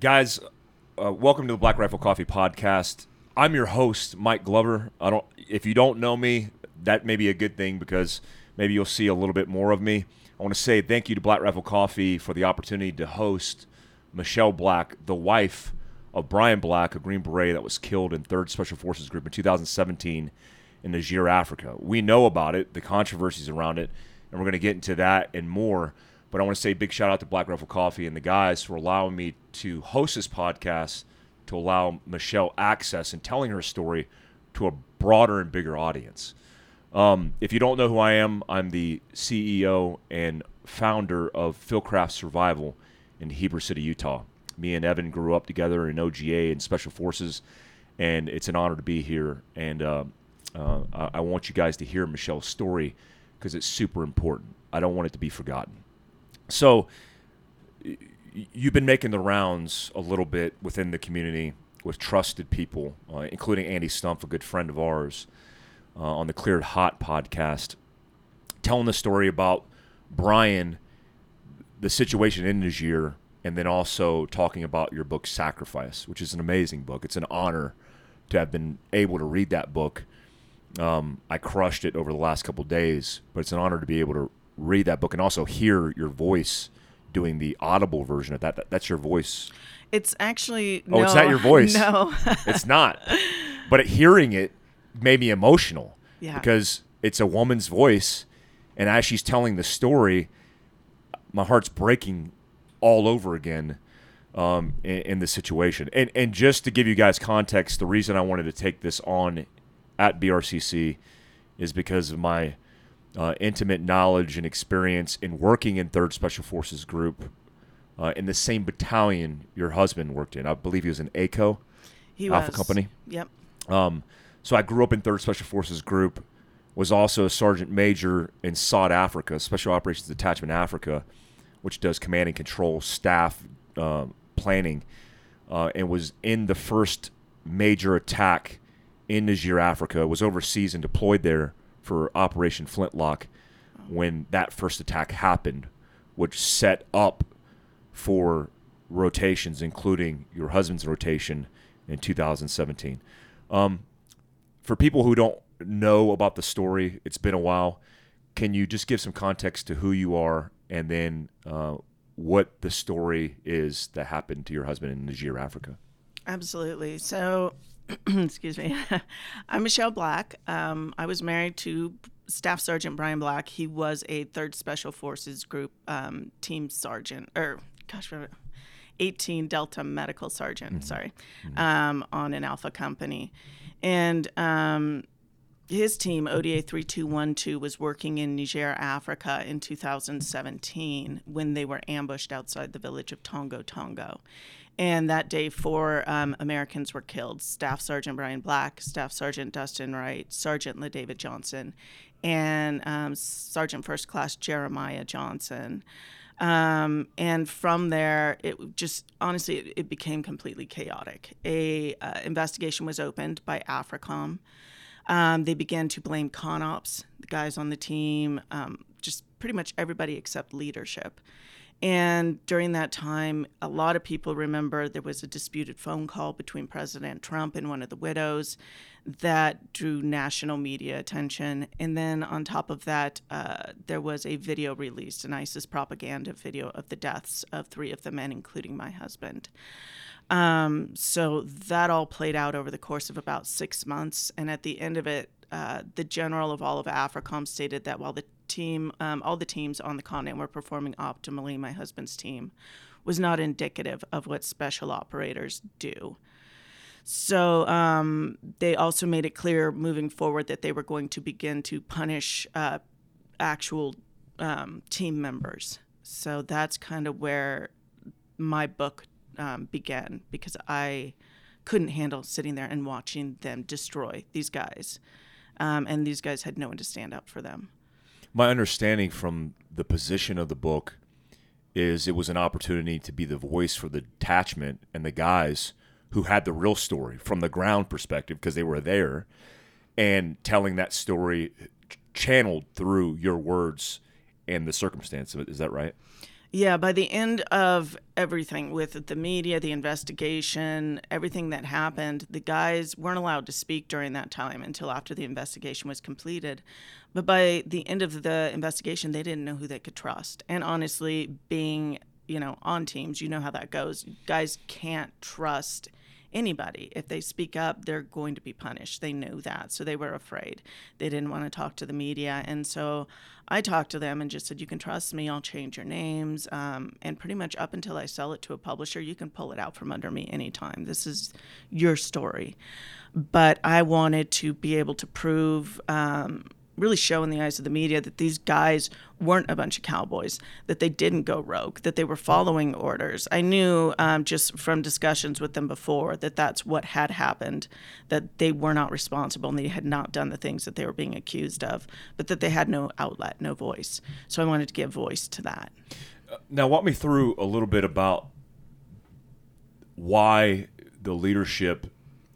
guys, uh, welcome to the Black Rifle Coffee Podcast. I'm your host, Mike Glover. I don't. If you don't know me, that may be a good thing because maybe you'll see a little bit more of me. I want to say thank you to Black Rifle Coffee for the opportunity to host Michelle Black, the wife of Brian Black, a Green Beret that was killed in 3rd Special Forces Group in 2017 in Niger, Africa. We know about it, the controversies around it, and we're going to get into that and more. But I want to say big shout out to Black Rifle Coffee and the guys for allowing me to host this podcast to allow Michelle access and telling her story to a broader and bigger audience. Um, if you don't know who I am, I'm the CEO and founder of Fieldcraft Survival in Heber City, Utah. Me and Evan grew up together in OGA and Special Forces, and it's an honor to be here. And uh, uh, I want you guys to hear Michelle's story because it's super important. I don't want it to be forgotten. So, you've been making the rounds a little bit within the community with trusted people, uh, including Andy Stumpf, a good friend of ours, uh, on the Cleared Hot podcast, telling the story about Brian, the situation in Niger, and then also talking about your book Sacrifice, which is an amazing book. It's an honor to have been able to read that book. Um, I crushed it over the last couple days, but it's an honor to be able to read that book and also hear your voice doing the audible version of that. that that's your voice. It's actually oh, no, it's not your voice. No, it's not. But hearing it made me emotional. Yeah. Because it's a woman's voice, and as she's telling the story, my heart's breaking all over again um, in, in this situation. And and just to give you guys context, the reason I wanted to take this on at BRCC is because of my uh, intimate knowledge and experience in working in Third Special Forces Group uh, in the same battalion your husband worked in. I believe he was in ACO, he Alpha was. Company. Yep. Um, so I grew up in Third Special Forces Group. Was also a sergeant major in SOD Africa, Special Operations Detachment Africa, which does command and control, staff um, planning, uh, and was in the first major attack in Niger, Africa. Was overseas and deployed there for Operation Flintlock when that first attack happened, which set up for rotations, including your husband's rotation in 2017. Um, for people who don't know about the story, it's been a while. Can you just give some context to who you are and then uh, what the story is that happened to your husband in Niger, Africa? Absolutely. So, excuse me. I'm Michelle Black. Um, I was married to Staff Sergeant Brian Black. He was a Third Special Forces Group um, team sergeant, or gosh, 18 Delta Medical Sergeant. Sorry, um, on an Alpha company, and um, his team ODA 3212 was working in Niger, Africa in 2017 when they were ambushed outside the village of Tongo Tongo. And that day, four um, Americans were killed Staff Sergeant Brian Black, Staff Sergeant Dustin Wright, Sergeant LaDavid Johnson, and um, Sergeant First Class Jeremiah Johnson. Um, and from there, it just honestly, it, it became completely chaotic. A uh, investigation was opened by AFRICOM. Um, they began to blame CONOPS, the guys on the team, um, just pretty much everybody except leadership. And during that time, a lot of people remember there was a disputed phone call between President Trump and one of the widows that drew national media attention. And then on top of that, uh, there was a video released, an ISIS propaganda video of the deaths of three of the men, including my husband. Um, so that all played out over the course of about six months. And at the end of it, uh, the general of all of AFRICOM stated that while the team, um, all the teams on the continent were performing optimally, my husband's team was not indicative of what special operators do. So um, they also made it clear moving forward that they were going to begin to punish uh, actual um, team members. So that's kind of where my book um, began because I couldn't handle sitting there and watching them destroy these guys. Um, and these guys had no one to stand up for them. My understanding from the position of the book is it was an opportunity to be the voice for the detachment and the guys who had the real story from the ground perspective because they were there and telling that story channeled through your words and the circumstance of it. Is that right? Yeah, by the end of everything with the media, the investigation, everything that happened, the guys weren't allowed to speak during that time until after the investigation was completed. But by the end of the investigation, they didn't know who they could trust. And honestly, being, you know, on teams, you know how that goes. Guys can't trust anybody. If they speak up, they're going to be punished. They knew that. So they were afraid. They didn't want to talk to the media. And so I talked to them and just said, You can trust me. I'll change your names. Um, and pretty much up until I sell it to a publisher, you can pull it out from under me anytime. This is your story. But I wanted to be able to prove. Um, really show in the eyes of the media that these guys weren't a bunch of cowboys, that they didn't go rogue, that they were following orders. I knew um, just from discussions with them before that that's what had happened, that they were not responsible and they had not done the things that they were being accused of, but that they had no outlet, no voice. So I wanted to give voice to that. Now, walk me through a little bit about why the leadership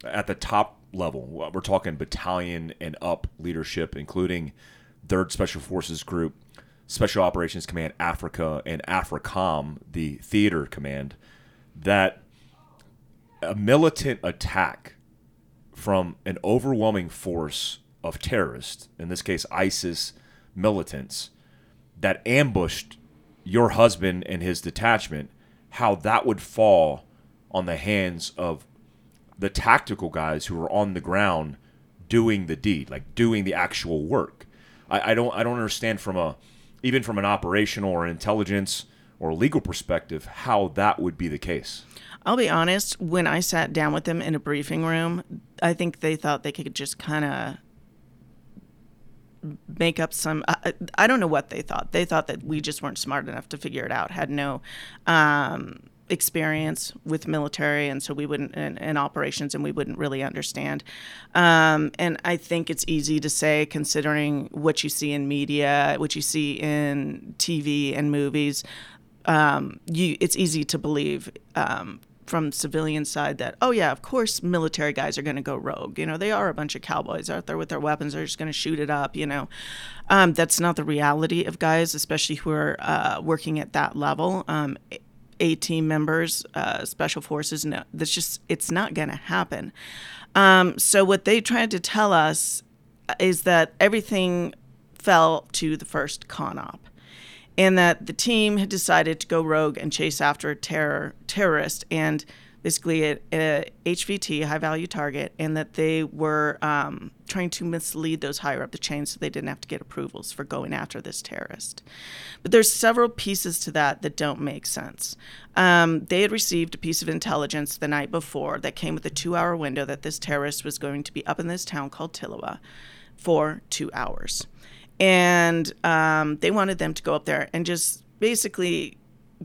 at the top level. Uh, we're talking battalion and up leadership, including Third Special Forces Group, Special Operations Command Africa, and AFRICOM, the theater command, that a militant attack from an overwhelming force of terrorists, in this case ISIS militants, that ambushed your husband and his detachment, how that would fall on the hands of the tactical guys who are on the ground doing the deed, like doing the actual work. I, I don't I don't understand from a even from an operational or an intelligence or legal perspective how that would be the case. I'll be honest, when I sat down with them in a briefing room, I think they thought they could just kind of make up some I, I, don't know what they thought they thought that we just weren't smart enough to figure it out had no um, experience with military and so we wouldn't in, operations and we wouldn't really understand. Um, and i think it's easy to say considering what you see in media what you see in tv and movies um, you it's easy to believe um, from civilian side that oh yeah of course military guys are going to go rogue. You know they are a bunch of cowboys out there with their weapons they're just going to shoot it up you know. Um, that's not the reality of guys especially who are uh, working at that level. Um, a team members, uh, special forces. No, that's just it's not going to happen. Um, so what they tried to tell us is that everything fell to the first con op, and that the team had decided to go rogue and chase after a terror terrorist and basically a, a HVT, high value target, and that they were um, trying to mislead those higher up the chain so they didn't have to get approvals for going after this terrorist. But there's several pieces to that that don't make sense. Um, they had received a piece of intelligence the night before that came with a two hour window that this terrorist was going to be up in this town called Tiloa for two hours. And um, they wanted them to go up there and just basically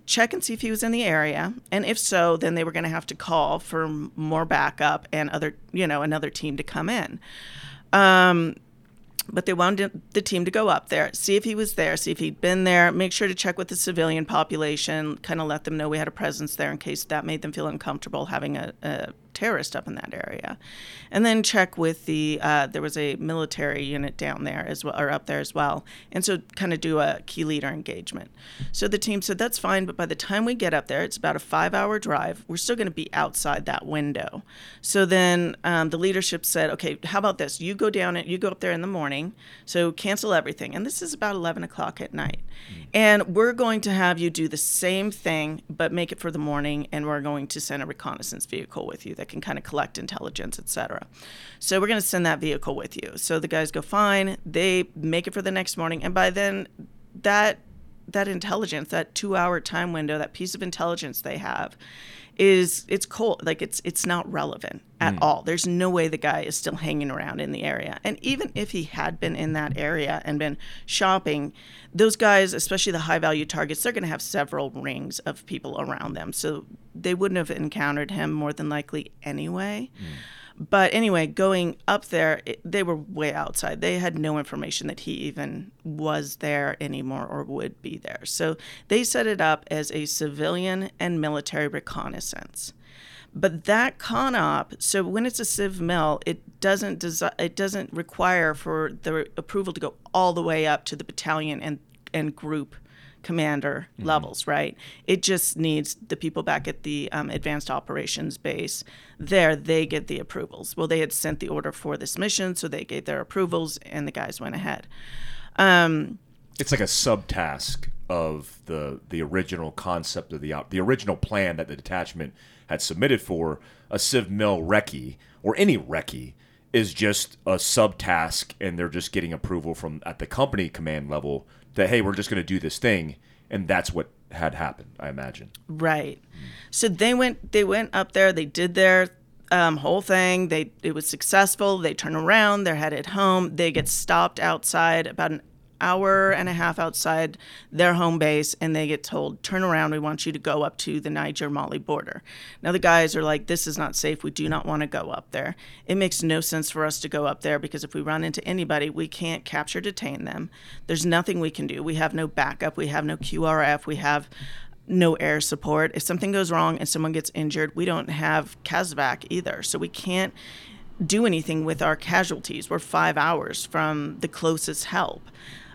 check and see if he was in the area and if so then they were going to have to call for more backup and other you know another team to come in. Um, but they wanted the team to go up there, see if he was there, see if he'd been there, make sure to check with the civilian population, kind of let them know we had a presence there in case that made them feel uncomfortable having a, a terrorist up in that area, and then check with the uh, there was a military unit down there as well or up there as well, and so kind of do a key leader engagement. So the team said that's fine, but by the time we get up there, it's about a five-hour drive. We're still going to be outside that window. So then um, the leadership said, okay, how about this? You go down and you go up there in the morning, so cancel everything, and this is about 11 o'clock at night, mm-hmm. and we're going to have you do the same thing, but make it for the morning, and we're going to send a reconnaissance vehicle with you that can kind of collect intelligence, etc. So we're going to send that vehicle with you. So the guys go fine. They make it for the next morning, and by then, that that intelligence, that two-hour time window, that piece of intelligence they have, is it's cold. Like it's it's not relevant at mm. all. There's no way the guy is still hanging around in the area. And even if he had been in that area and been shopping, those guys, especially the high value targets, they're going to have several rings of people around them. So they wouldn't have encountered him more than likely anyway. Mm. But anyway, going up there, it, they were way outside. They had no information that he even was there anymore or would be there. So they set it up as a civilian and military reconnaissance. But that con op, so when it's a civ mil, it doesn't desi- it doesn't require for the approval to go all the way up to the battalion and and group commander levels, right? It just needs the people back at the um, advanced operations base. There, they get the approvals. Well, they had sent the order for this mission, so they gave their approvals, and the guys went ahead. Um, It's like a subtask of the the original concept of the op- the original plan that the detachment had submitted for a Civ Mil recce or any recce is just a subtask, and they're just getting approval from at the company command level that hey, we're just going to do this thing, and that's what had happened. I imagine. Right. So they went they went up there, they did their um, whole thing. They it was successful. They turn around, they're headed home. They get stopped outside about an hour and a half outside their home base and they get told turn around we want you to go up to the niger mali border now the guys are like this is not safe we do not want to go up there it makes no sense for us to go up there because if we run into anybody we can't capture detain them there's nothing we can do we have no backup we have no qrf we have no air support. If something goes wrong and someone gets injured, we don't have CASEVAC either. So we can't do anything with our casualties. We're five hours from the closest help.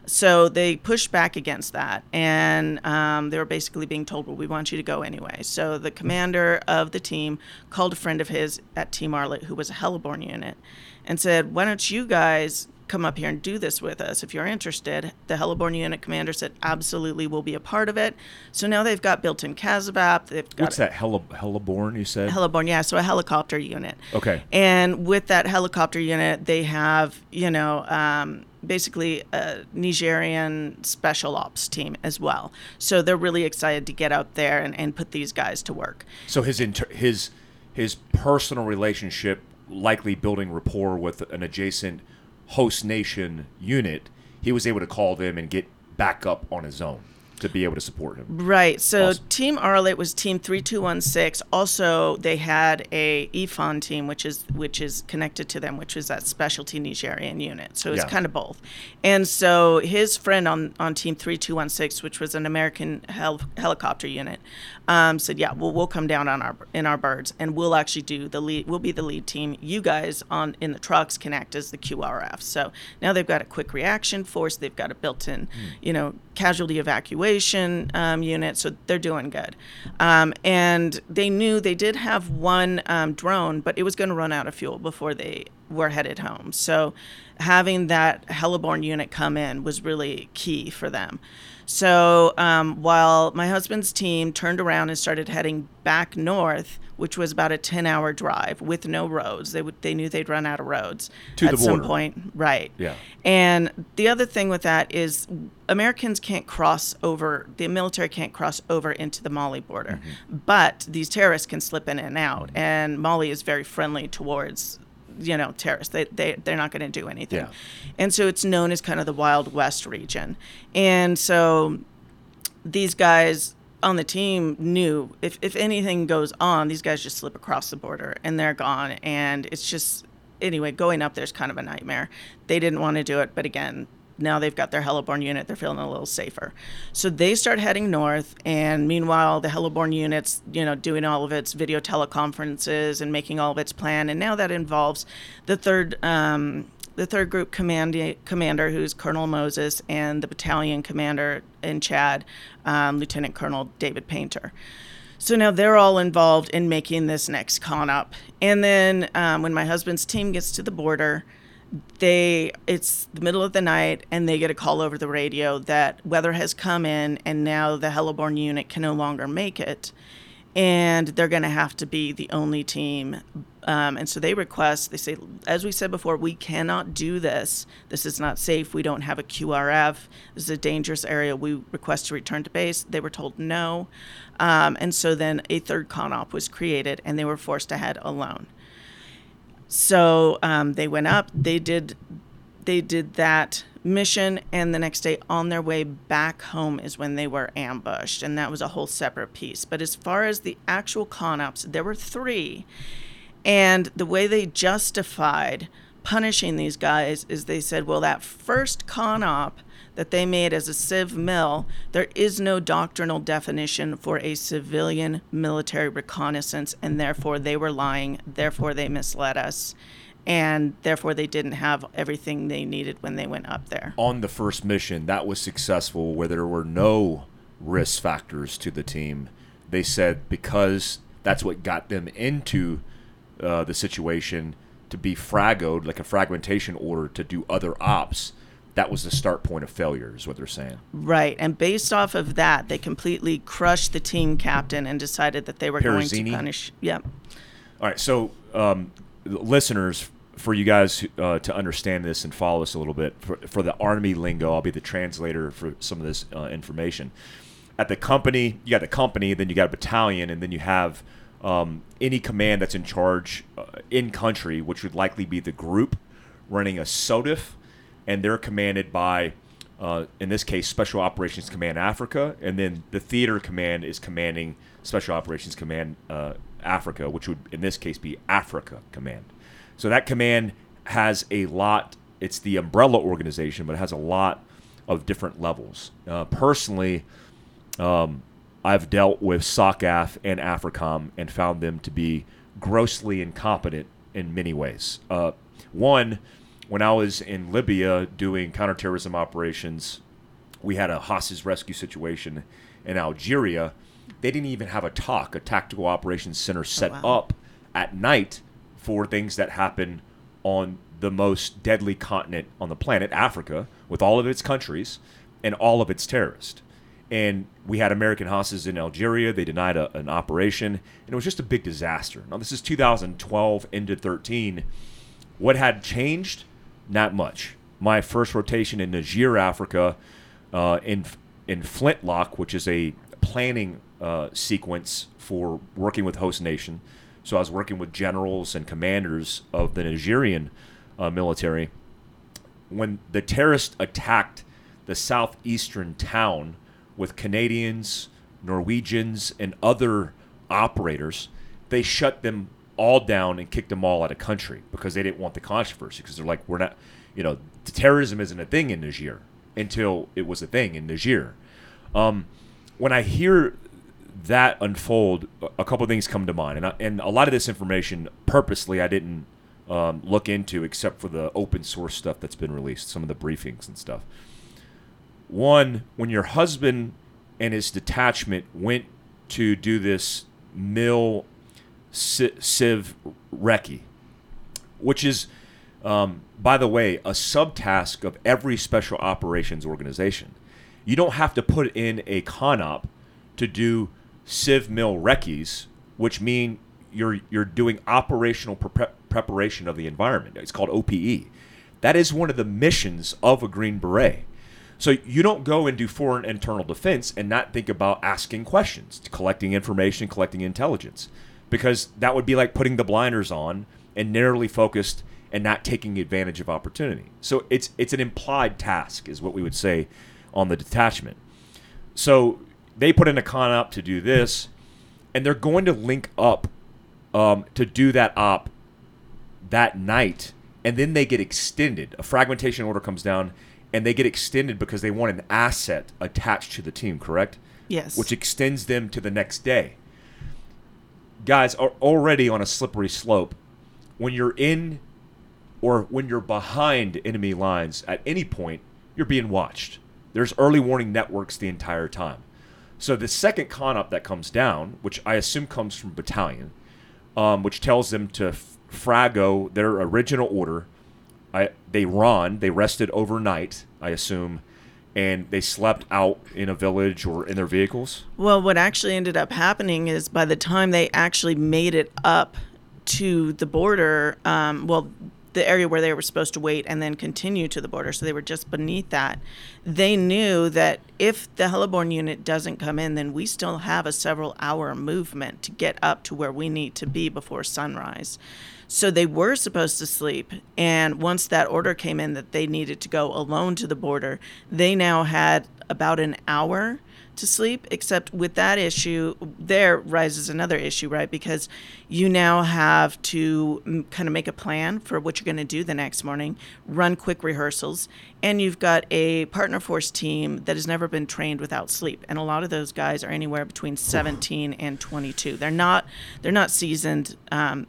So they pushed back against that, and um, they were basically being told, "Well, we want you to go anyway." So the commander of the team called a friend of his at Team Arlit, who was a Heliborne unit, and said, "Why don't you guys come up here and do this with us if you're interested?" The Heliborne unit commander said, "Absolutely, we'll be a part of it." So now they've got built-in CASEVAC. They've got What's that? Hella Heliborne? You said. Heliborne, yeah, so a helicopter unit. Okay. And with that helicopter unit, they have, you know, um, basically a Nigerian special ops team as well. So they're really excited to get out there and, and put these guys to work. So his inter- his his personal relationship, likely building rapport with an adjacent host nation unit, he was able to call them and get back up on his own to be able to support him. Right. So Awesome. Team Arlit was Team three two one six. Also, they had a EFON team, which is which is connected to them, which was that specialty Nigerian unit. So it's Yeah. kind of both. And so his friend on on Team three two one six, which was an American hel- helicopter unit, um, said, "Yeah, well, we'll come down on our in our birds, and we'll actually do the lead. We'll be the lead team. You guys on in the trucks can act as the QRF. So now they've got a quick reaction force. They've got a built-in, you know, casualty evacuation um, unit. So they're doing good. Um, and they knew they did have one um, drone, but it was going to run out of fuel before they were headed home. So having that Heliborne unit come in was really key for them. So um, while my husband's team turned around and started heading back north, which was about a 10 hour drive with no roads, they, would, they knew they'd run out of roads To at the some point. Right. Yeah. And the other thing with that is Americans can't cross over, the military can't cross over into the Mali border, Mm-hmm. but these terrorists can slip in and out. And Mali is very friendly towards, you know, terrorists. They, they, they're not going to do anything. Yeah. And so it's known as kind of the Wild West region. And so these guys on the team knew if, if anything goes on, these guys just slip across the border and they're gone. And it's just, anyway, going up there's kind of a nightmare. They didn't want to do it, but again, now they've got their Heliborne unit. They're feeling a little safer. So they start heading north. And meanwhile, the Heliborne unit's, you know, doing all of its video teleconferences and making all of its plan. And now that involves the third, um, the third group command- commander, who's Colonel Moses, and the battalion commander in Chad, um, Lieutenant Colonel David Painter. So now they're all involved in making this next con up. And then um, when my husband's team gets to the border, they it's the middle of the night and they get a call over the radio that weather has come in and now the Heliborne unit can no longer make it and they're going to have to be the only team. Um, and so they request they say as we said before we cannot do this. This is not safe. We don't have a qrf this is a dangerous area. We request to return to base. They were told no. Um, and so then a third con op was created and they were forced to head alone. So um, they went up. They did, they did that mission, and the next day on their way back home is when they were ambushed, and that was a whole separate piece. But as far as the actual con ops, there were three, and the way they justified punishing these guys is they said, well, that first con op that they made as a civ mil, there is no doctrinal definition for a civilian military reconnaissance, and therefore they were lying, therefore they misled us. And therefore they didn't have everything they needed when they went up there. On the first mission, that was successful where there were no risk factors to the team. They said because that's what got them into uh, the situation to be fragoed, like a fragmentation order to do other ops. That was the start point of failure, is what they're saying. Right, and based off of that, they completely crushed the team captain and decided that they were going to punish. Yep. All right, so um, listeners, for you guys uh, to understand this and follow us a little bit, for, for the Army lingo, I'll be the translator for some of this uh, information. At the company, you got the company, then you got a battalion, and then you have um, any command that's in charge uh, in country, which would likely be the group running a SOTF, and they're commanded by, uh, in this case, Special Operations Command Africa, and then the theater command is commanding Special Operations Command uh, Africa, which would in this case be Africa Command. So that command has a lot. It's the umbrella organization, but it has a lot of different levels. Uh, personally, um, I've dealt with SOCAF and AFRICOM and found them to be grossly incompetent in many ways. Uh, one, when I was in Libya doing counterterrorism operations, we had a hostage rescue situation in Algeria. They didn't even have a talk, a tactical operations center, set wow. up at night for things that happen on the most deadly continent on the planet, Africa, with all of its countries and all of its terrorists. And we had American hostages in Algeria. They denied a, an operation, and it was just a big disaster. Now, this is 2012 into 13. What had changed? Not much. My first rotation in Niger, Africa, uh, in in Flintlock, which is a planning uh, sequence for working with host nation. So I was working with generals and commanders of the Nigerian uh, military. When the terrorists attacked the southeastern town with Canadians, Norwegians, and other operators, they shut them all down and kicked them all out of country because they didn't want the controversy because they're like, we're not, you know, terrorism isn't a thing in Niger until it was a thing in Niger. Um, when I hear that unfold, a couple things come to mind, and I, and a lot of this information purposely I didn't um, look into except for the open source stuff that's been released, some of the briefings and stuff. One, when your husband and his detachment went to do this mill si- civ recce, which is, um, by the way, a subtask of every special operations organization. You don't have to put in a conop to do civ mill recce's, which mean you're you're doing operational pre- preparation of the environment. It's called OPE. That is one of the missions of a Green Beret. So you don't go and do foreign internal defense and not think about asking questions, collecting information, collecting intelligence, because that would be like putting the blinders on and narrowly focused and not taking advantage of opportunity. So it's it's an implied task, is what we would say on the detachment. So they put in a con op to do this, and they're going to link up um, to do that op that night, and then they get extended. A fragmentation order comes down, and they get extended because they want an asset attached to the team, correct? Yes. Which extends them to the next day. Guys are already on a slippery slope. When you're in or when you're behind enemy lines at any point, you're being watched. There's early warning networks the entire time. So the second con op that comes down, which I assume comes from battalion, um, which tells them to f- frago their original order. I, they run, they rested overnight, I assume, and they slept out in a village or in their vehicles. Well, what actually ended up happening is by the time they actually made it up to the border, um, well, the area where they were supposed to wait and then continue to the border, so they were just beneath that. They knew that if the Heliborne unit doesn't come in, then we still have a several hour movement to get up to where we need to be before sunrise. So they were supposed to sleep. And once that order came in that they needed to go alone to the border, they now had about an hour to sleep. Except with that issue, there rises another issue, right? Because you now have to mm, kind of make a plan for what you're going to do the next morning, run quick rehearsals, and you've got a partner force team that has never been trained without sleep. And a lot of those guys are anywhere between 17 and 22. They're not they're not seasoned. Um,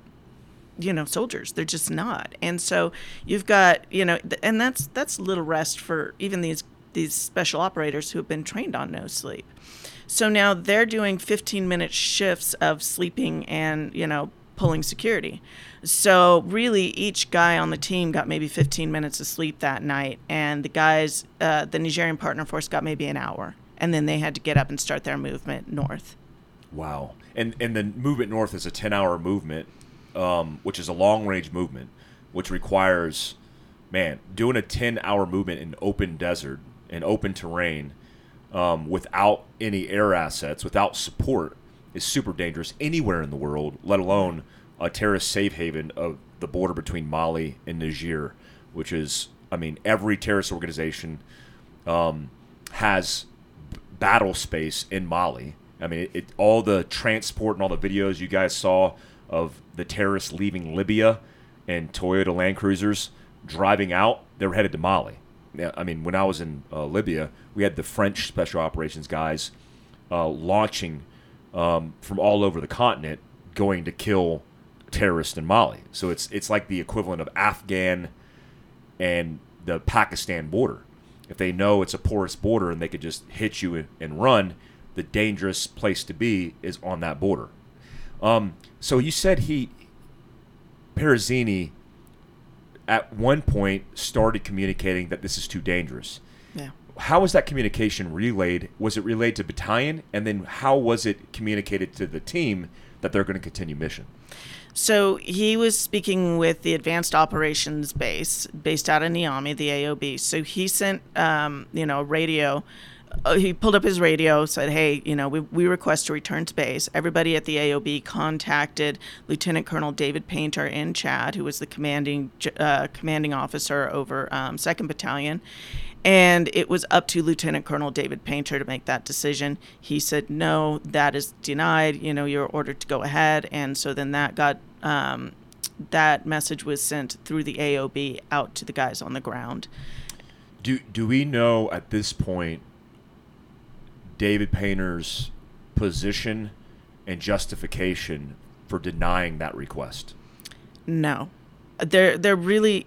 you know soldiers they're just not and so you've got you know th- and that's that's little rest for even these these special operators who have been trained on no sleep. So now they're doing 15 minute shifts of sleeping and you know pulling security. So really each guy on the team got maybe 15 minutes of sleep that night and the guys uh, the nigerian partner force got maybe an hour and then they had to get up and start their movement north. Wow. And and the movement north is a 10-hour movement, um, which is a long-range movement, which requires, man, doing a 10-hour movement in open desert, in open terrain, um, without any air assets, without support, is super dangerous anywhere in the world, let alone a terrorist safe haven of the border between Mali and Niger, which is, I mean, every terrorist organization um, has battle space in Mali. I mean, it, it, all the transport and all the videos you guys saw of the terrorists leaving Libya and Toyota Land Cruisers driving out, they were headed to Mali. I mean, when I was in uh, Libya, we had the French special operations guys uh, launching um, from all over the continent, going to kill terrorists in Mali. So it's it's like the equivalent of Afghan and the Pakistan border. If they know it's a porous border and they could just hit you and- run, the dangerous place to be is on that border. Um, so you said he, Perozeni, at one point started communicating that this is too dangerous. yeah How was that communication relayed? Was it relayed to battalion, and then how was it communicated to the team that they're going to continue mission? So he was speaking with the Advanced Operations Base, based out of Niamey, the AOB. So he sent, um, you know, a radio. Uh, he pulled up his radio, said, "Hey, you know, we, we request to return to base." Everybody at the AOB contacted Lieutenant Colonel David Painter in Chad, who was the commanding uh, commanding officer over um, Second Battalion, and it was up to Lieutenant Colonel David Painter to make that decision. He said, "No, that is denied. You know, you're ordered to go ahead." And so then that got um, that message was sent through the AOB out to the guys on the ground. Do do we know at this point David Painter's position and justification for denying that request? No, they're they're really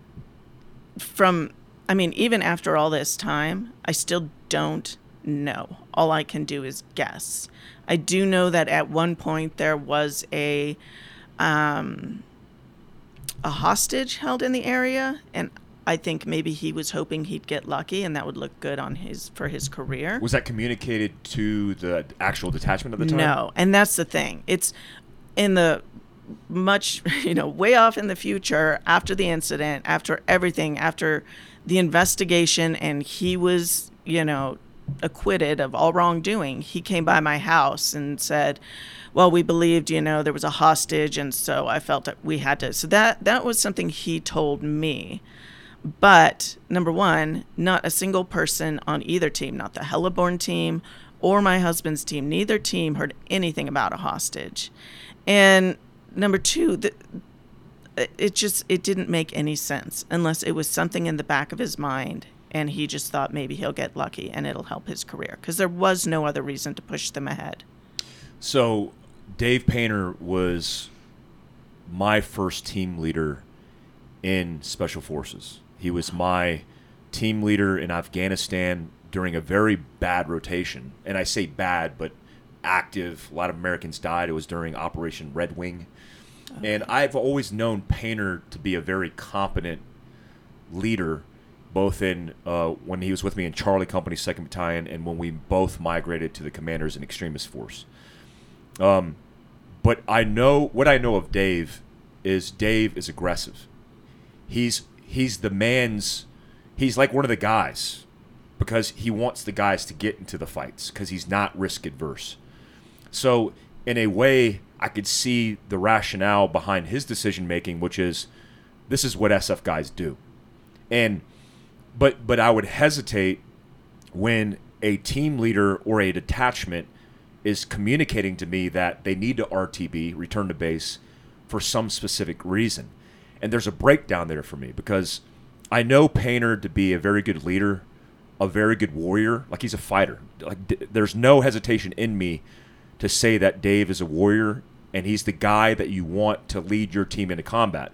from. I mean, even after all this time, I still don't know. All I can do is guess. I do know that at one point there was a um, a hostage held in the area, and I think maybe he was hoping he'd get lucky, and that would look good on his for his career. Was that communicated to the actual detachment at the time? No, and that's the thing. It's in the much, you know, way off in the future after the incident, after everything, after the investigation, and he was, you know, acquitted of all wrongdoing. He came by my house and said, "Well, we believed, you know, there was a hostage, and so I felt that we had to." So that that was something he told me. But number one, not a single person on either team, not the Heliborne team or my husband's team, neither team heard anything about a hostage. And number two, the, it just it didn't make any sense unless it was something in the back of his mind and he just thought maybe he'll get lucky and it'll help his career because there was no other reason to push them ahead. So, Dave Painter was my first team leader in Special Forces. He was my team leader in Afghanistan during a very bad rotation. And I say bad, but active. A lot of Americans died. It was during Operation Red Wing. And I've always known Painter to be a very competent leader, both in uh, when he was with me in Charlie Company, Second Battalion, and when we both migrated to the Commanders In-Extremis Force. Um, but I know what I know of Dave is Dave is aggressive. He's he's the man's he's like one of the guys because he wants the guys to get into the fights because he's not risk adverse. So in a way, I could see the rationale behind his decision making, which is this is what SF guys do. And but but I would hesitate when a team leader or a detachment is communicating to me that they need to RTB, return to base, for some specific reason. And there's a breakdown there for me because I know Painter to be a very good leader, a very good warrior. Like he's a fighter. Like d- there's no hesitation in me to say that Dave is a warrior and he's the guy that you want to lead your team into combat.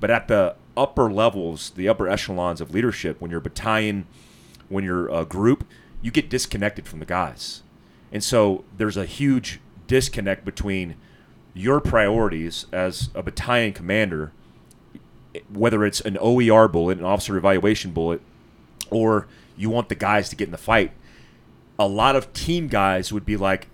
But at the upper levels, the upper echelons of leadership, when you're a battalion, when you're a group, you get disconnected from the guys. And so there's a huge disconnect between your priorities as a battalion commander, whether it's an OER bullet, an officer evaluation bullet, or you want the guys to get in the fight. A lot of team guys would be like,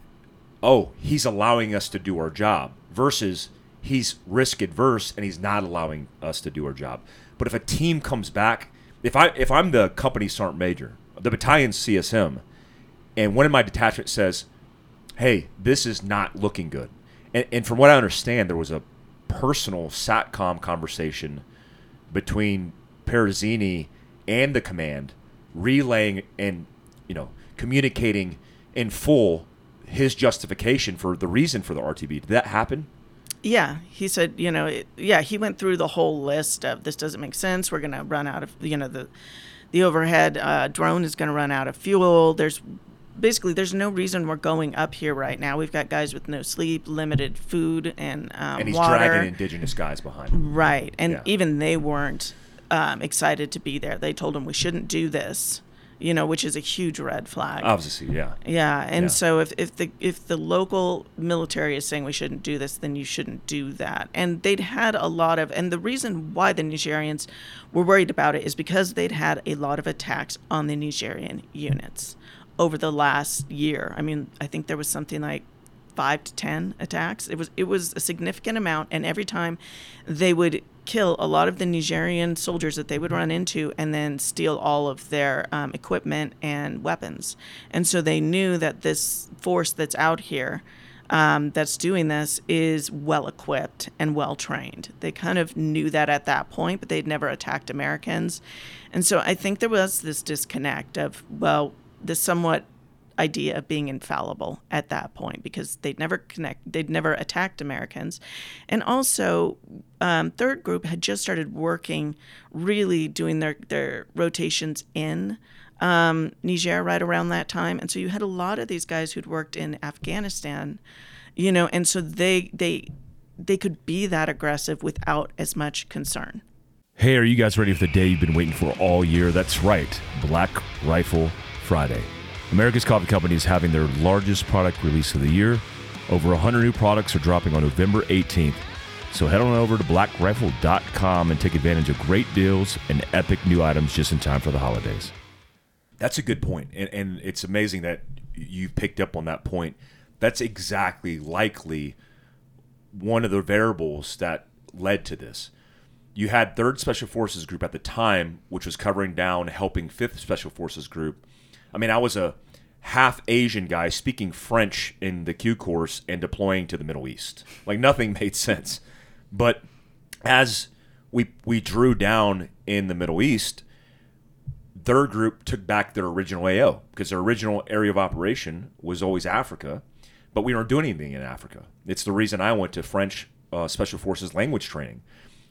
oh, he's allowing us to do our job, versus he's risk adverse and he's not allowing us to do our job. But if a team comes back, if I if I'm the company sergeant major, the battalion CSM, and one of my detachment says, "Hey, this is not looking good," and, and from what I understand, there was a personal satcom conversation between Perezzini and the command, relaying and you know communicating in full his justification for the reason for the RTB. Did that happen? Yeah, he said, you know, it, yeah, he went through the whole list of this doesn't make sense. We're going to run out of, you know, the the overhead uh, drone is going to run out of fuel. There's basically there's no reason we're going up here right now. We've got guys with no sleep, limited food, and um, and he's water. dragging indigenous guys behind him. Right, and Yeah. even they weren't um, excited to be there. They told him we shouldn't do this, you know, which is a huge red flag. Obviously, yeah. Yeah, and Yeah. so if, if the if the local military is saying we shouldn't do this, then you shouldn't do that. And they'd had a lot of, and the reason why the Nigerians were worried about it is because they'd had a lot of attacks on the Nigerian units over the last year. I mean, I think there was something like five to ten attacks. It was it was a significant amount, and every time they would kill a lot of the Nigerian soldiers that they would run into, and then steal all of their um, equipment and weapons. And so they knew that this force that's out here. Um, that's doing this is well equipped and well trained. They kind of knew that at that point, but they'd never attacked Americans. And so I think there was this disconnect of, well, this somewhat idea of being infallible at that point because they'd never connect they'd never attacked Americans. And also um, third group had just started working really doing their their rotations in um, Niger right around that time. And so you had a lot of these guys who'd worked in Afghanistan you know and so they they they could be that aggressive without as much concern. Hey, are you guys ready for the day you've been waiting for all year? That's right, Black Rifle Friday. America's Coffee Company is having their largest product release of the year. Over 100 new products are dropping on November 18th. So head on over to blackrifle.com and take advantage of great deals and epic new items just in time for the holidays. That's a good point, and, and it's amazing that you picked up on that point. That's exactly likely one of the variables that led to this. You had Third Special Forces Group at the time, which was covering down helping Fifth Special Forces Group. I mean, I was a half Asian guy speaking French in the Q course and deploying to the Middle East. Like nothing made sense. But as we we drew down in the Middle East, their group took back their original AO because their original area of operation was always Africa, but we weren't doing anything in Africa. It's the reason I went to French uh, Special Forces language training.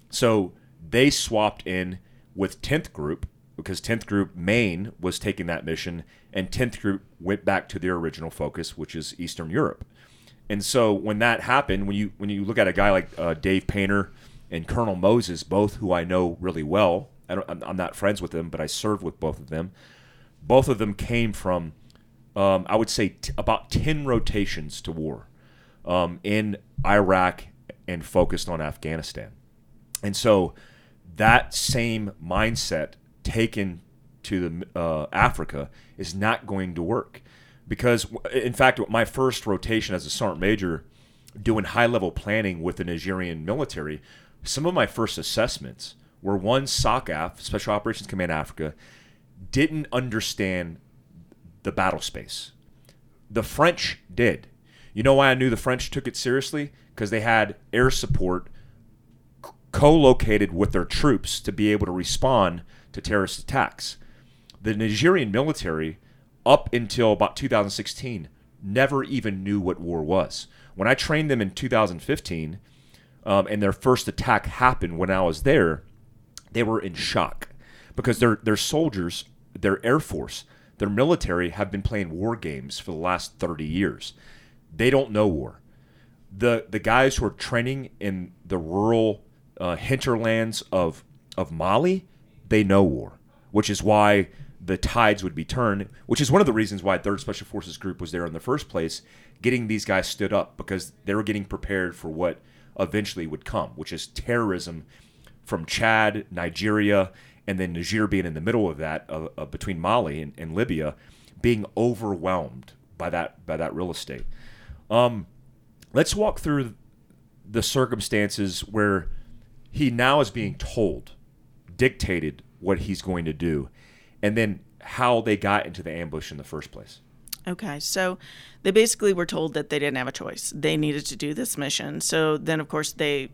So they swapped in with 10th group because 10th group Maine was taking that mission, and 10th group went back to their original focus, which is Eastern Europe. And so when that happened, when you when you look at a guy like uh, Dave Painter and Colonel Moses, both who I know really well, I don't, I'm, not friends with them, but I served with both of them. Both of them came from, um, I would say, t- about ten rotations to war um, in Iraq and focused on Afghanistan. And so that same mindset taken to the uh, Africa is not going to work because, in fact, my first rotation as a sergeant major, doing high level planning with the Nigerian military, some of my first assessments were one SOCAF, Special Operations Command Africa, didn't understand the battle space. The French did. You know why I knew the French took it seriously? Because they had air support co-located with their troops to be able to respond to terrorist attacks. The Nigerian military, up until about 2016, never even knew what war was. When I trained them in 2015, um, and their first attack happened when I was there, they were in shock because their their soldiers, their air force, their military have been playing war games for the last 30 years. They don't know war the the guys who are training in the rural uh, hinterlands of of Mali, they know war, which is why the tides would be turned. Which is one of the reasons why Third Special Forces Group was there in the first place, getting these guys stood up because they were getting prepared for what eventually would come, which is terrorism from Chad, Nigeria, and then Niger being in the middle of that, uh, uh, between Mali and, and, Libya, being overwhelmed by that by that real estate. Um, let's walk through the circumstances where he now is being told, dictated what he's going to do, and then how they got into the ambush in the first place. Okay, so they basically were told that they didn't have a choice. They needed to do this mission. So then, of course, they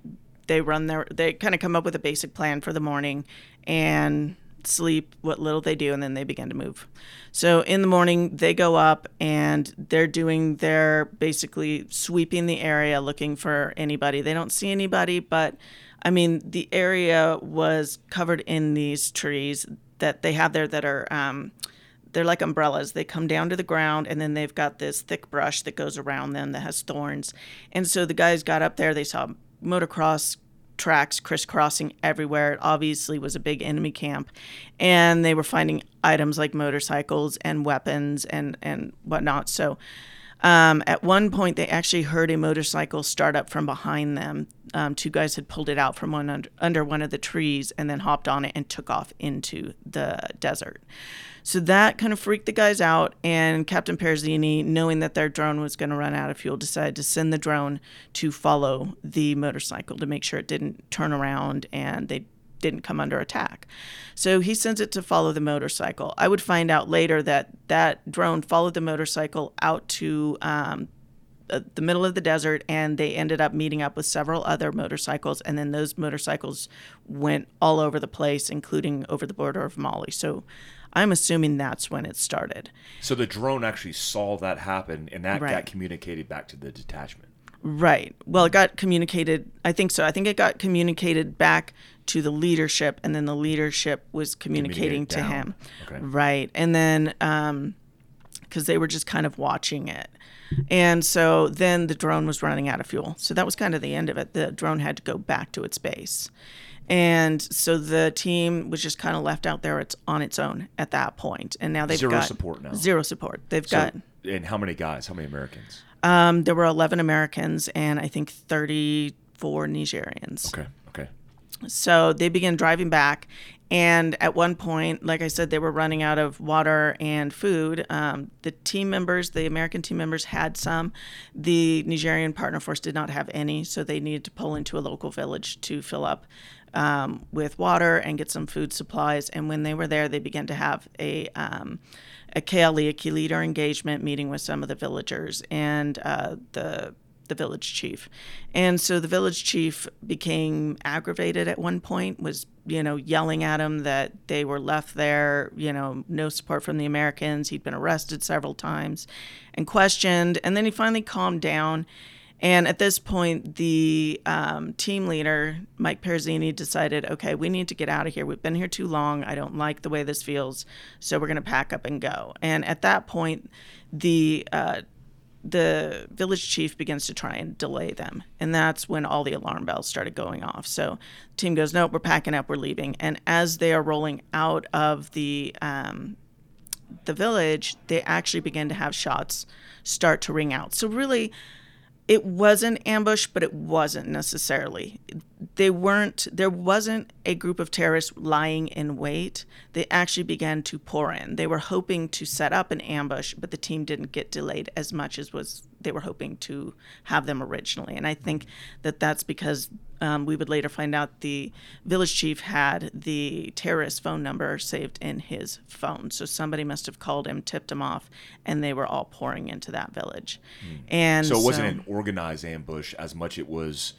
they run their they kind of come up with a basic plan for the morning and sleep what little they do and then they begin to move so in the morning they go up and they're doing their basically sweeping the area looking for anybody they don't see anybody but i mean the area was covered in these trees that they have there that are um, they're like umbrellas. They come down to the ground and then they've got this thick brush that goes around them that has thorns. And so the guys got up there, they saw motocross tracks crisscrossing everywhere. It obviously was a big enemy camp. And they were finding items like motorcycles and weapons and, and whatnot. So um, at one point, they actually heard a motorcycle start up from behind them. Um, two guys had pulled it out from one under, under one of the trees and then hopped on it and took off into the desert. So that kind of freaked the guys out, and Captain Perozeni, knowing that their drone was going to run out of fuel, decided to send the drone to follow the motorcycle to make sure it didn't turn around and they didn't come under attack. So he sends it to follow the motorcycle. I would find out later that that drone followed the motorcycle out to um, the middle of the desert and they ended up meeting up with several other motorcycles and then those motorcycles went all over the place including over the border of Mali so I'm assuming that's when it started. So the drone actually saw that happen, and that right. got communicated back to the detachment. Right. Well, it got communicated. I think so. I think it got communicated back to the leadership, and then the leadership was communicating to him. Okay. Right. And then, because um, they were just kind of watching it. And so then the drone was running out of fuel. So that was kind of the end of it. The drone had to go back to its base. And so the team was just kind of left out there it's on its own at that point. And now they've zero got support now. Zero support. They've so, got and how many guys? How many Americans? Um, there were 11 Americans and I think 34 Nigerians. Okay. Okay. So they began driving back, and at one point, like I said, they were running out of water and food. Um, the team members, the American team members, had some. The Nigerian partner force did not have any, so they needed to pull into a local village to fill up um, with water and get some food supplies. And when they were there, they began to have a um, a key leader engagement meeting with some of the villagers and uh, the the village chief. And so the village chief became aggravated at one point, was, you know, yelling at him that they were left there, you know, no support from the Americans. He'd been arrested several times and questioned. And then he finally calmed down and at this point, the um, team leader, Mike Perozeni, decided, okay, we need to get out of here. We've been here too long. I don't like the way this feels. So we're going to pack up and go. And at that point, the uh, the village chief begins to try and delay them. And that's when all the alarm bells started going off. So the team goes, nope, we're packing up, we're leaving. And as they are rolling out of the um, the village, they actually begin to have shots start to ring out. So really, it was an ambush, but it wasn't necessarily. They weren't, there wasn't a group of terrorists lying in wait. They actually began to pour in. They were hoping to set up an ambush, but the team didn't get delayed as much as was they were hoping to have them originally. And I think that that's because um, we would later find out the village chief had the terrorist phone number saved in his phone. So somebody must have called him, tipped him off, and they were all pouring into that village. Mm. And so it wasn't so, an organized ambush as much it was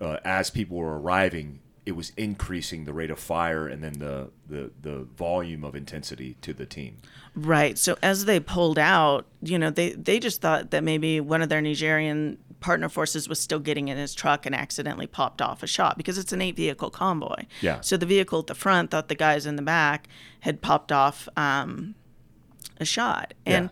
uh, as people were arriving it was increasing the rate of fire and then the, the the volume of intensity to the team. Right. So as they pulled out, you know, they they just thought that maybe one of their Nigerian partner forces was still getting in his truck and accidentally popped off a shot because it's an eight vehicle convoy. Yeah. So the vehicle at the front thought the guys in the back had popped off um, a shot. And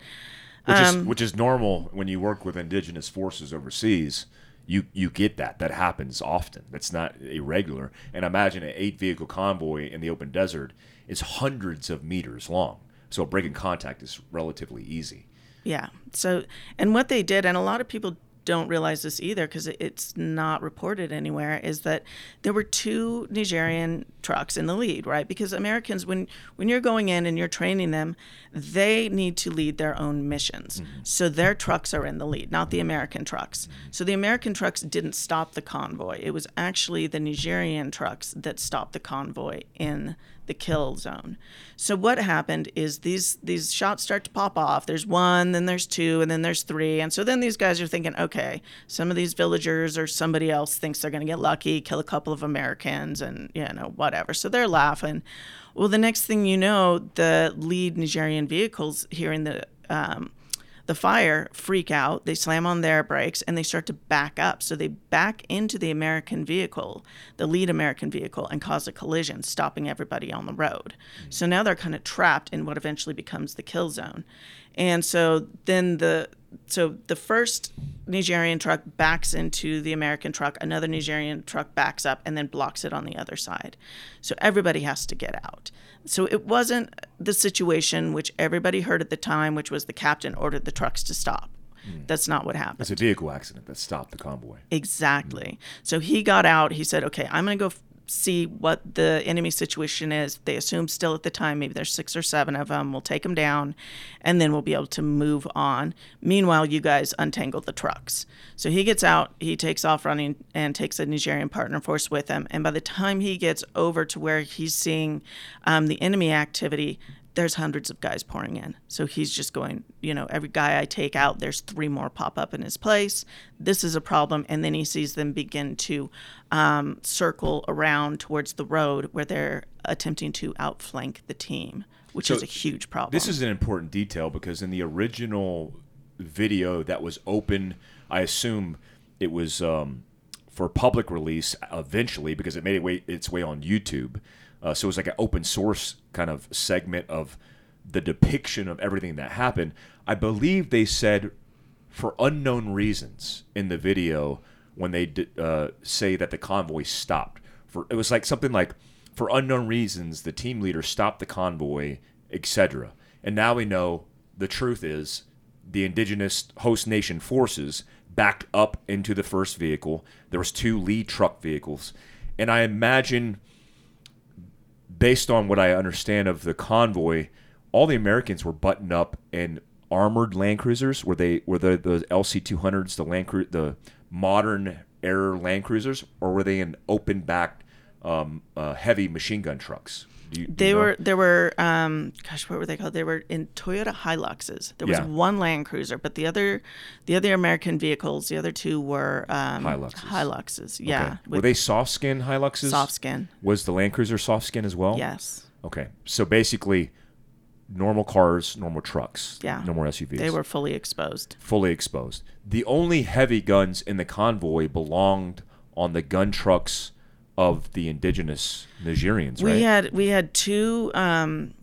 yeah. which um, is which is normal when you work with indigenous forces overseas you you get that. That happens often. That's not irregular. And imagine an eight vehicle convoy in the open desert is hundreds of meters long. So breaking contact is relatively easy. Yeah. So, and what they did, and a lot of people don't realize this either because it's not reported anywhere is that there were two Nigerian trucks in the lead, right? Because Americans, when when you're going in and you're training them, they need to lead their own missions. Mm-hmm. So their trucks are in the lead, not the American trucks. So the American trucks didn't stop the convoy. It was actually the Nigerian trucks that stopped the convoy in the kill zone. So what happened is these these shots start to pop off. There's one, then there's two, and then there's three. And so then these guys are thinking, okay, some of these villagers or somebody else thinks they're going to get lucky, kill a couple of Americans, and you know whatever. So they're laughing. Well, the next thing you know, the lead Nigerian vehicles here in the um, the fire freak out, they slam on their brakes, and they start to back up. So they back into the American vehicle, the lead American vehicle, and cause a collision, stopping everybody on the road. So now they're kind of trapped in what eventually becomes the kill zone. And so then the so the first Nigerian truck backs into the American truck, another Nigerian truck backs up and then blocks it on the other side. So everybody has to get out. So it wasn't the situation which everybody heard at the time, which was the captain ordered the trucks to stop. Mm. That's not what happened. It's a vehicle accident that stopped the convoy. Exactly. Mm. So he got out. He said, "Okay, I'm going to go see what the enemy situation is. They assume still at the time, maybe there's six or seven of them. We'll take them down, and then we'll be able to move on. Meanwhile, you guys untangle the trucks. So he gets out, he takes off running, and takes a Nigerian partner force with him. And by the time he gets over to where he's seeing um, the enemy activity, there's hundreds of guys pouring in. So he's just going, you know, every guy I take out, there's three more pop up in his place. This is a problem. And then he sees them begin to um, circle around towards the road where they're attempting to outflank the team, which so is a huge problem. This is an important detail because in the original video that was open, I assume it was um, for public release eventually because it made it way, its way on YouTube. Uh, so it was like an open source kind of segment of the depiction of everything that happened. I believe they said for unknown reasons in the video when they uh, say that the convoy stopped. For it was like something like for unknown reasons the team leader stopped the convoy, etc. And now we know the truth is the indigenous host nation forces backed up into the first vehicle. There was two lead truck vehicles, and I imagine based on what I understand of the convoy, all the Americans were buttoned up in armored Land Cruisers. Were they were the the LC two hundreds the Land Cru- the modern era Land Cruisers, or were they in open backed um, uh, heavy machine gun trucks? You, they know? were there were um, gosh what were they called? They were in Toyota Hiluxes. There was yeah. one Land Cruiser, but the other the other American vehicles, the other two were um, Hiluxes. Hiluxes, yeah. Okay. Were they soft skin Hiluxes? Soft skin. Was the Land Cruiser soft skin as well? Yes. Okay, so basically, normal cars, normal trucks. Yeah. No more SUVs. They were fully exposed. Fully exposed. The only heavy guns in the convoy belonged on the gun trucks of the indigenous Nigerians, right? we had we had two um,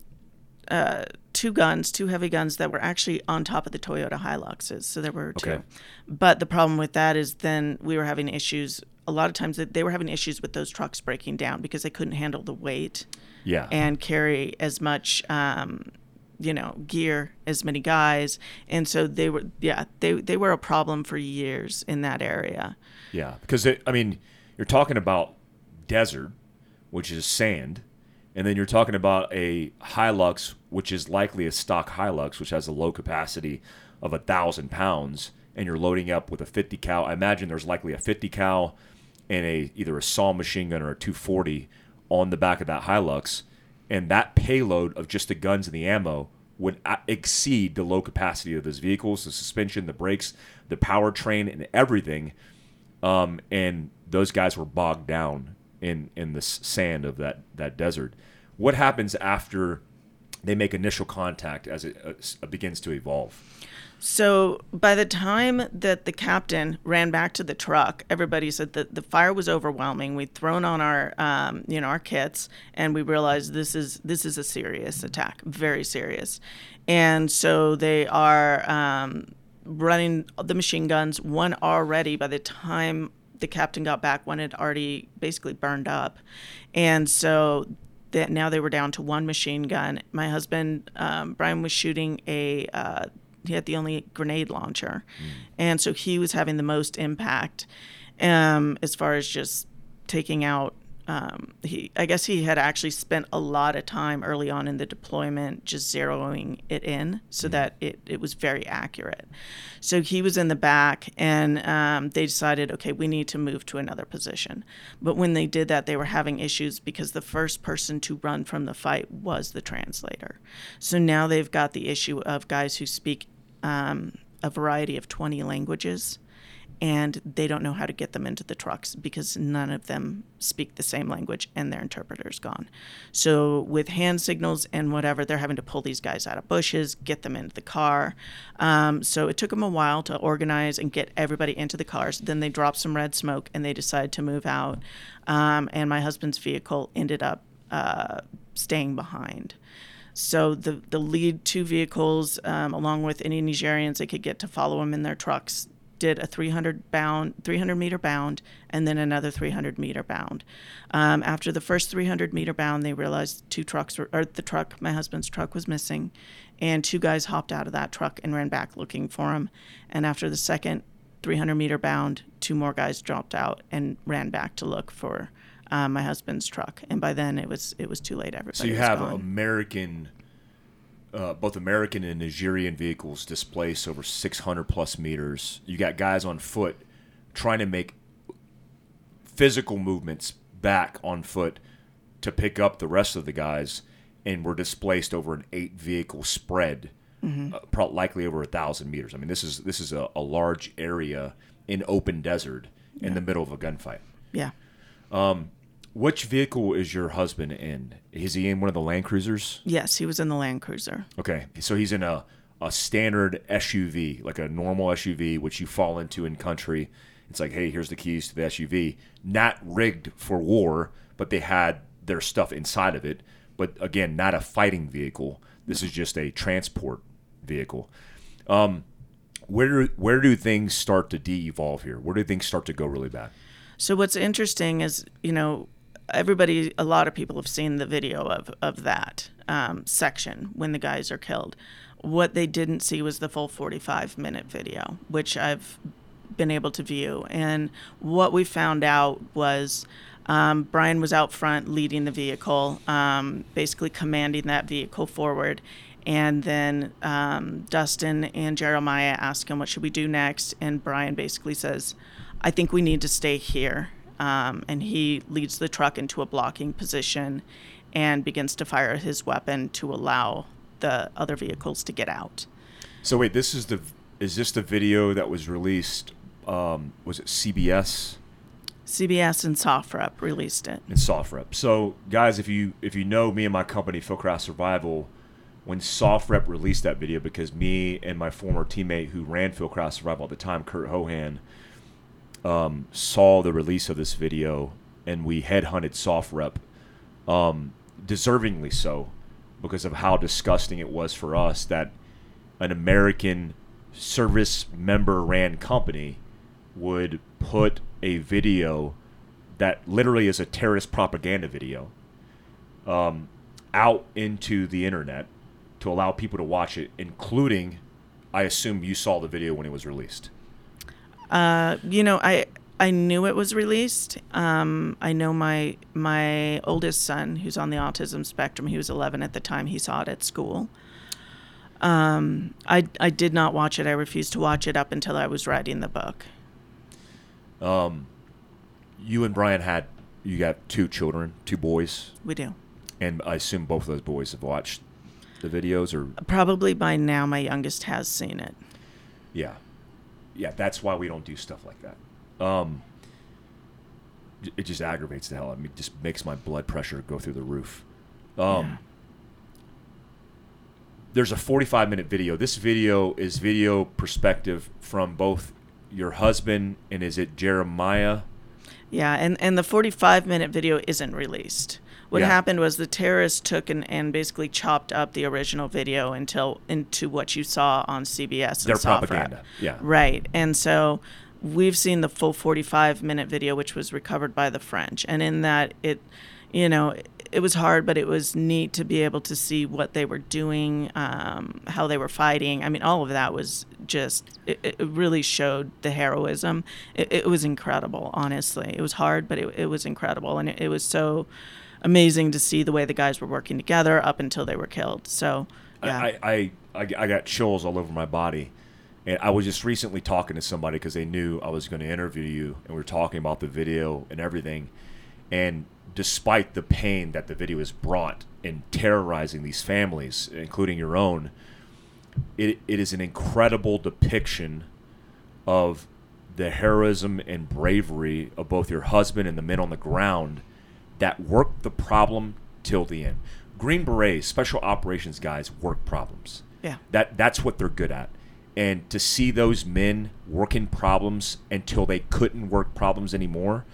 uh, two guns, two heavy guns that were actually on top of the Toyota Hiluxes. So there were two. Okay. But the problem with that is then we were having issues. A lot of times they were having issues with those trucks breaking down because they couldn't handle the weight. Yeah. And carry as much. Um, you know gear as many guys and so they were yeah they they were a problem for years in that area yeah because it, i mean you're talking about desert, which is sand, and then you're talking about a Hilux, which is likely a stock Hilux, which has a low capacity of a thousand pounds, and you're loading up with a 50 cal. I imagine there's likely a 50 cal and a either a SAW machine gun or a 240 on the back of that Hilux, and that payload of just the guns and the ammo would exceed the low capacity of those vehicles, the suspension, the brakes, the powertrain, and everything. Um, and those guys were bogged down in in the sand of that that desert. What happens after they make initial contact as it uh, begins to evolve? So by the time that the captain ran back to the truck, everybody said that the fire was overwhelming. We'd thrown on our, um, you know, our kits, and we realized this is this is a serious attack, very serious. And so they are um, running the machine guns. One already, by the time the captain got back, one had already basically burned up. And so that now they were down to one machine gun. My husband, um, Brian, was shooting a. Uh, he had the only grenade launcher, and so he was having the most impact, um, as far as just taking out. Um, he, I guess he had actually spent a lot of time early on in the deployment just zeroing it in so that it, it was very accurate. So he was in the back, and um, they decided, okay, we need to move to another position. But when they did that, they were having issues because the first person to run from the fight was the translator. So now they've got the issue of guys who speak um, a variety of 20 languages and they don't know how to get them into the trucks because none of them speak the same language and their interpreter's gone. So with hand signals and whatever, they're having to pull these guys out of bushes, get them into the car. Um, so it took them a while to organize and get everybody into the cars. Then they dropped some red smoke and they decided to move out. Um, and my husband's vehicle ended up uh, staying behind. So the the lead two vehicles, um, along with any Nigerians they could get to follow them in their trucks, did a 300 bound 300 meter bound and then another 300 meter bound. Um, after the first 300 meter bound they realized two trucks were, or the truck my husband's truck was missing and two guys hopped out of that truck and ran back looking for him. And after the second 300 meter bound two more guys dropped out and ran back to look for um, my husband's truck. And by then it was it was too late. Everybody So you have gone. American, uh, both American and Nigerian vehicles displaced over 600 plus meters. You got guys on foot trying to make physical movements back on foot to pick up the rest of the guys, and were displaced over an eight vehicle spread, uh, pro- likely over a thousand meters. I mean, this is this is a, a large area in open desert in the middle of a gunfight. yeah Which vehicle is your husband in? Is he in one of the Land Cruisers? yes he was in the land cruiser Okay, so he's in a, a standard SUV, like a normal SUV, which you fall into in country. It's like, hey, here's the keys to the SUV. Not rigged for war, but they had their stuff inside of it. But again, not a fighting vehicle. This is just a transport vehicle. Um, where where do things start to de-evolve here? Where do things start to go really bad? So what's interesting is, you know, everybody, a lot of people have seen the video of of that um, section when the guys are killed. What they didn't see was the full 45 minute video, which I've been able to view. And what we found out was um, Brian was out front leading the vehicle, um, basically commanding that vehicle forward. And then um, Dustin and Jeremiah ask him, What should we do next? And Brian basically says, I think we need to stay here. Um, and he leads the truck into a blocking position and begins to fire his weapon to allow the other vehicles to get out. So wait, this is the is this the video that was released? Um, was it CBS? CBS and SOFREP released it. and SOFREP. So, guys, if you if you know me and my company, Fieldcraft Survival, when SOFREP released that video, because me and my former teammate who ran Fieldcraft Survival at the time, Kurt Hohan, um, saw the release of this video, and we headhunted SOFREP, um, deservingly so, because of how disgusting it was for us that an American service member ran company would put a video that literally is a terrorist propaganda video um, out into the internet to allow people to watch it, including, I assume you saw the video when it was released. Uh, you know, I I knew it was released. Um, I know my my oldest son, who's on the autism spectrum, he was 11 at the time. He saw it at school. Um, I I did not watch it. I refused to watch it up until I was writing the book. Um, You and Brian had you got two children, two boys, We do. and I assume both of those boys have watched the videos or Probably by now, my youngest has seen it. Yeah, yeah. That's why we don't do stuff like that. Um, it just aggravates the hell. out of me. It just makes my blood pressure go through the roof. Um, Yeah. There's a 45 minute video. This video is video perspective from both your husband and is it Jeremiah? Yeah, and, and the 45 minute video isn't released. What Yeah. happened was the terrorists took and, and basically chopped up the original video until into what you saw on CBS. And Their propaganda. Yeah. Right. And so we've seen the full 45 minute video, which was recovered by the French. And in that, it, you know, it was hard, but it was neat to be able to see what they were doing, um, how they were fighting. I mean, all of that was just, it, it really showed the heroism. It, it was incredible, honestly. It was hard, but it, it was incredible. And it was so amazing to see the way the guys were working together up until they were killed. So, yeah. I, I, I, I got chills all over my body. And I was just recently talking to somebody because they knew I was going to interview you, and we were talking about the video and everything. And despite the pain that the video has brought in terrorizing these families, including your own, it, it is an incredible depiction of the heroism and bravery of both your husband and the men on the ground that worked the problem till the end. Green Berets, special operations guys, work problems. Yeah. That that's what they're good at. And to see those men working problems until they couldn't work problems anymore,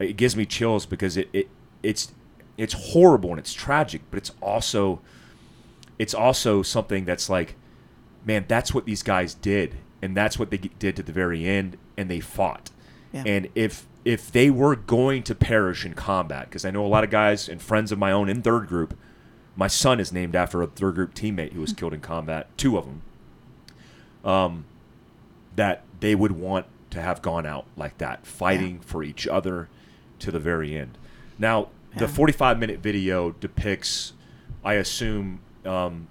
it gives me chills because it, it it's it's horrible and it's tragic, but it's also it's also something that's like, man, that's what these guys did, and that's what they did to the very end, and they fought. Yeah. And if if they were going to perish in combat, because I know a lot of guys and friends of my own in third group, my son is named after a third group teammate who was killed in combat, two of them. Um, that they would want to have gone out like that, fighting for each other to the very end. Now, the 45 minute video depicts, I assume, um,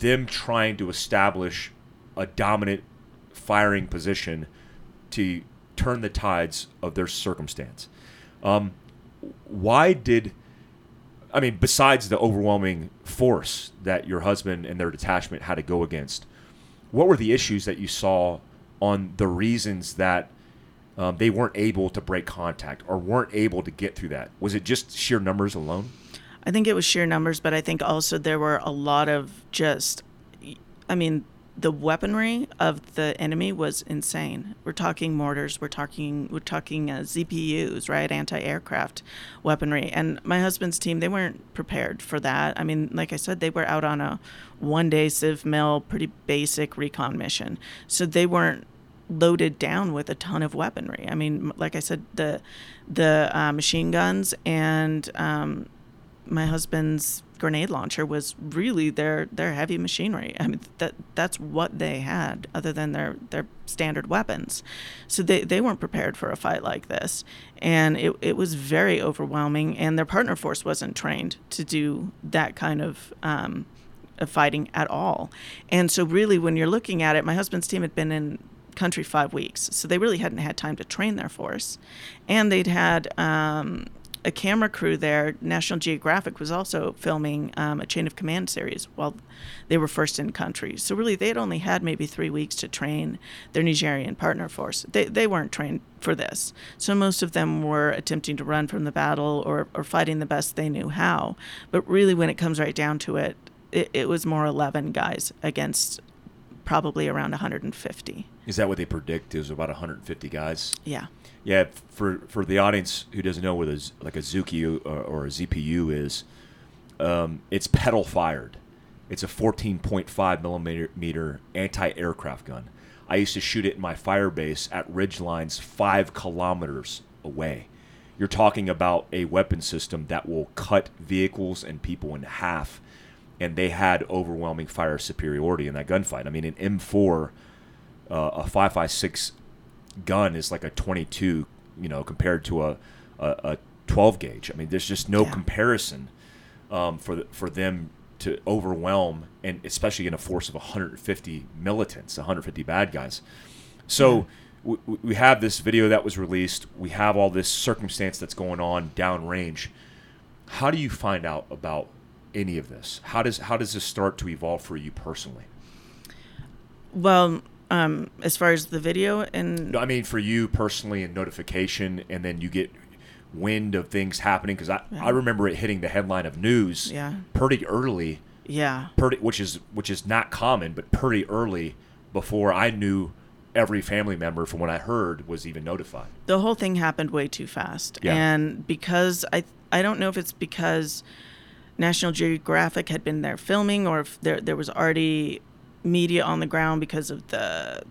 them trying to establish a dominant firing position to turn the tides of their circumstance. Um, why did I mean, besides the overwhelming force that your husband and their detachment had to go against, what were the issues that you saw on the reasons that um, they weren't able to break contact or weren't able to get through that? Was it just sheer numbers alone? I think it was sheer numbers, but I think also there were a lot of just, I mean, the weaponry of the enemy was insane. We're talking mortars, we're talking we're talking uh, ZPUs, right, anti-aircraft weaponry. And my husband's team, they weren't prepared for that. I mean, like I said, they were out on a one-day civ mill, pretty basic recon mission, so they weren't loaded down with a ton of weaponry. I mean, like I said, the the uh, machine guns and um, my husband's grenade launcher was really their their heavy machinery. I mean that that's what they had other than their their standard weapons. So they, they weren't prepared for a fight like this. And it, it was very overwhelming and their partner force wasn't trained to do that kind of um, of fighting at all. And so really when you're looking at it, my husband's team had been in country five weeks. So they really hadn't had time to train their force. And they'd had um, a camera crew there. National Geographic was also filming um, a chain of command series while they were first in country. So really, they had only had maybe three weeks to train their Nigerian partner force. They, they weren't trained for this. So most of them were attempting to run from the battle or, or fighting the best they knew how. But really, when it comes right down to it, it, it was more 11 guys against probably around 150. Is that what they predict? Is about 150 guys? Yeah. Yeah, for for the audience who doesn't know what a like a Zuki or, or a ZPU is, um, it's pedal fired. It's a 14.5 millimeter anti-aircraft gun. I used to shoot it in my fire base at ridge lines five kilometers away. You're talking about a weapon system that will cut vehicles and people in half, and they had overwhelming fire superiority in that gunfight. I mean, an M4, uh, a 5.56 gun is like a 22, you know, compared to a, a, a 12 gauge. I mean, there's just no Yeah. comparison um, for the, for them to overwhelm, and especially in a force of 150 militants, 150 bad guys. So we, we have this video that was released. We have all this circumstance that's going on downrange. How do you find out about any of this? How does how does this start to evolve for you personally? Well, um, as far as the video and No, I mean for you personally and notification, and then you get wind of things happening because I, I remember it hitting the headline of news Yeah. pretty early, yeah, pretty which is which is not common, but pretty early before I knew every family member, from what I heard, was even notified. the whole thing happened way too fast Yeah. and because i i don't know if it's because national geographic had been there filming or if there there was already media on the ground because of the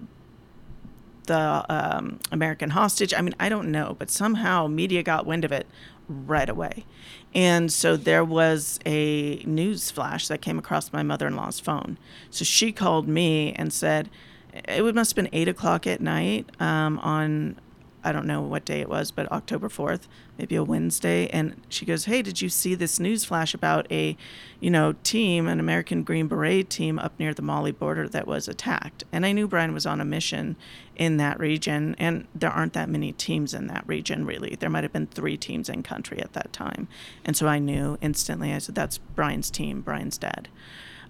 the um, american hostage. I mean i don't know but somehow media got wind of it right away. And so there was a news flash that came across my mother-in-law's phone. So she called me and said it must have been eight o'clock at night um, on I don't know what day it was, but October 4th, maybe a Wednesday. And she goes, Hey, did you see this news flash about a, you know, team, an American Green Beret team up near the Mali border that was attacked? And I knew Brian was on a mission in that region. And there aren't that many teams in that region, really. There might have been three teams in country at that time. And so I knew instantly. I said, That's Brian's team. Brian's dead.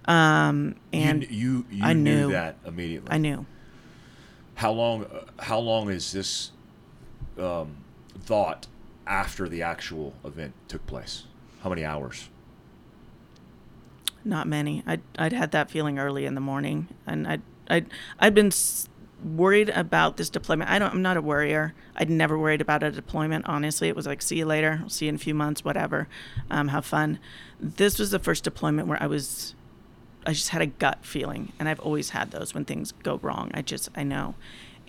Um, and you you, you I knew, knew. that immediately. I knew. How long? Uh, how long is this um, thought after the actual event took place? How many hours? Not many. I'd, I'd had that feeling early in the morning, and I'd, I'd, I'd been worried about this deployment. I don't, I'm not a worrier. I'd never worried about a deployment, honestly. It was like, see you later, see you in a few months, whatever. Um, have fun. This was the first deployment where I was, I just had a gut feeling, and I've always had those when things go wrong. I just, I know.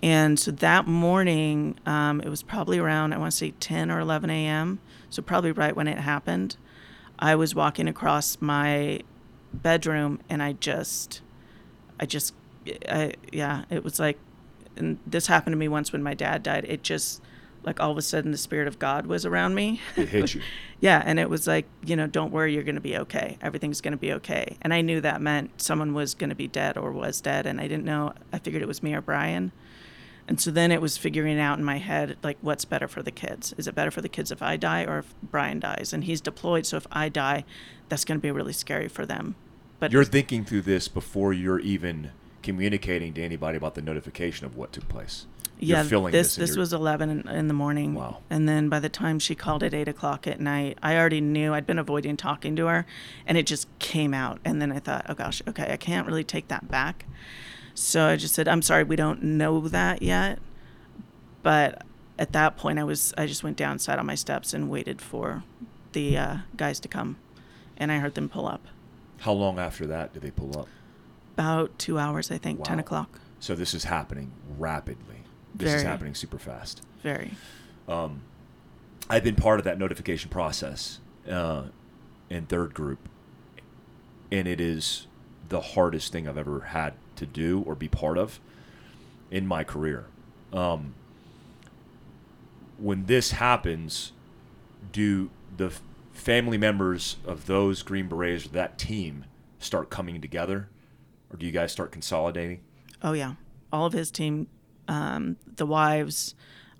And so that morning, um, it was probably around, I want to say 10 or 11 a.m., so probably right when it happened. I was walking across my bedroom and I just, I just, I, yeah, it was like, and this happened to me once when my dad died. It just, like all of a sudden, the spirit of God was around me. It hit you. yeah, and it was like, you know, don't worry, you're going to be okay. Everything's going to be okay. And I knew that meant someone was going to be dead or was dead, and I didn't know. I figured it was me or Brian. And so then it was figuring out in my head, like, what's better for the kids? Is it better for the kids if I die or if Brian dies? And he's deployed, so if I die, that's going to be really scary for them. But You're thinking through this before you're even communicating to anybody about the notification of what took place. yeah, you're feeling this this. this was 11 in, in the morning. Wow. And then by the time she called at 8 o'clock at night, I already knew I'd been avoiding talking to her, and it just came out. And then I thought, oh gosh, okay, I can't really take that back. So I just said, I'm sorry, we don't know that yet. But at that point, I was I just went down, sat on my steps, and waited for the uh, guys to come, and I heard them pull up. How long after that did they pull up? About two hours, I think, 10 o'clock. So this is happening rapidly. This is happening super fast. Very. Um, I've been part of that notification process uh, in third group, and it is the hardest thing I've ever had to do or be part of in my career. Um, when this happens, do the family members of those Green Berets, or that team, start coming together, or do you guys start consolidating? Oh yeah, all of his team, um, the wives,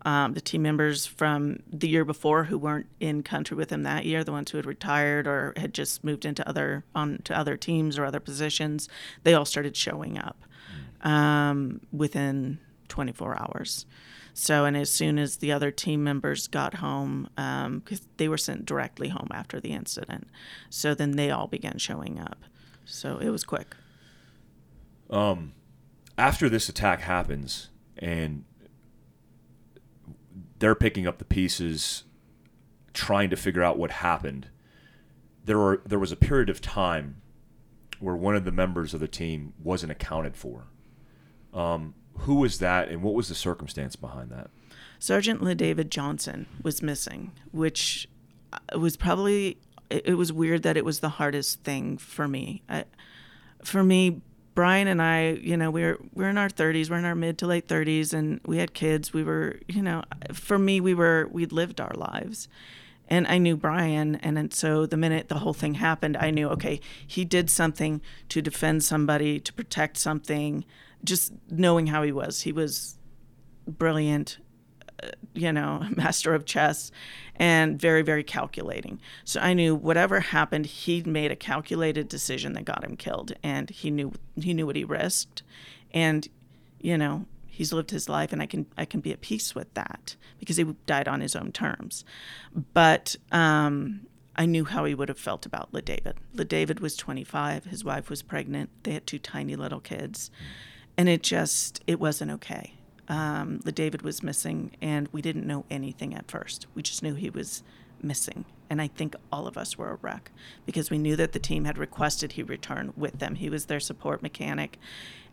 um, the team members from the year before who weren't in country with him that year, the ones who had retired or had just moved into other on to other teams or other positions, they all started showing up um, within 24 hours. So, and as soon as the other team members got home, because they were sent directly home after the incident, so then they all began showing up. So it was quick. after this attack happens and they're picking up the pieces trying to figure out what happened. There were there was a period of time where one of the members of the team wasn't accounted for. Um, who was that and what was the circumstance behind that? Sergeant LaDavid Johnson was missing, which uh, was probably it, was weird that it was the hardest thing for me. I, for me, Brian and I, you know, we're we're in our 30s, we're in our mid to late 30s, and we had kids. We were, you know, for me, we were we'd lived our lives. And I knew Brian, and then so the minute the whole thing happened, I knew okay, he did something to defend somebody, to protect something. Just knowing how he was, he was brilliant, you know, master of chess and very, very calculating. So I knew whatever happened, he made a calculated decision that got him killed and he knew he knew what he risked. And, you know, he's lived his life and I can I can be at peace with that because he died on his own terms. But um I knew how he would have felt about LaDavid. LaDavid was 25, his wife was pregnant, they had two tiny little kids. and it just it wasn't okay. Um, the David was missing, and we didn't know anything at first. We just knew he was missing, and I think all of us were a wreck because we knew that the team had requested he return with them. He was their support mechanic,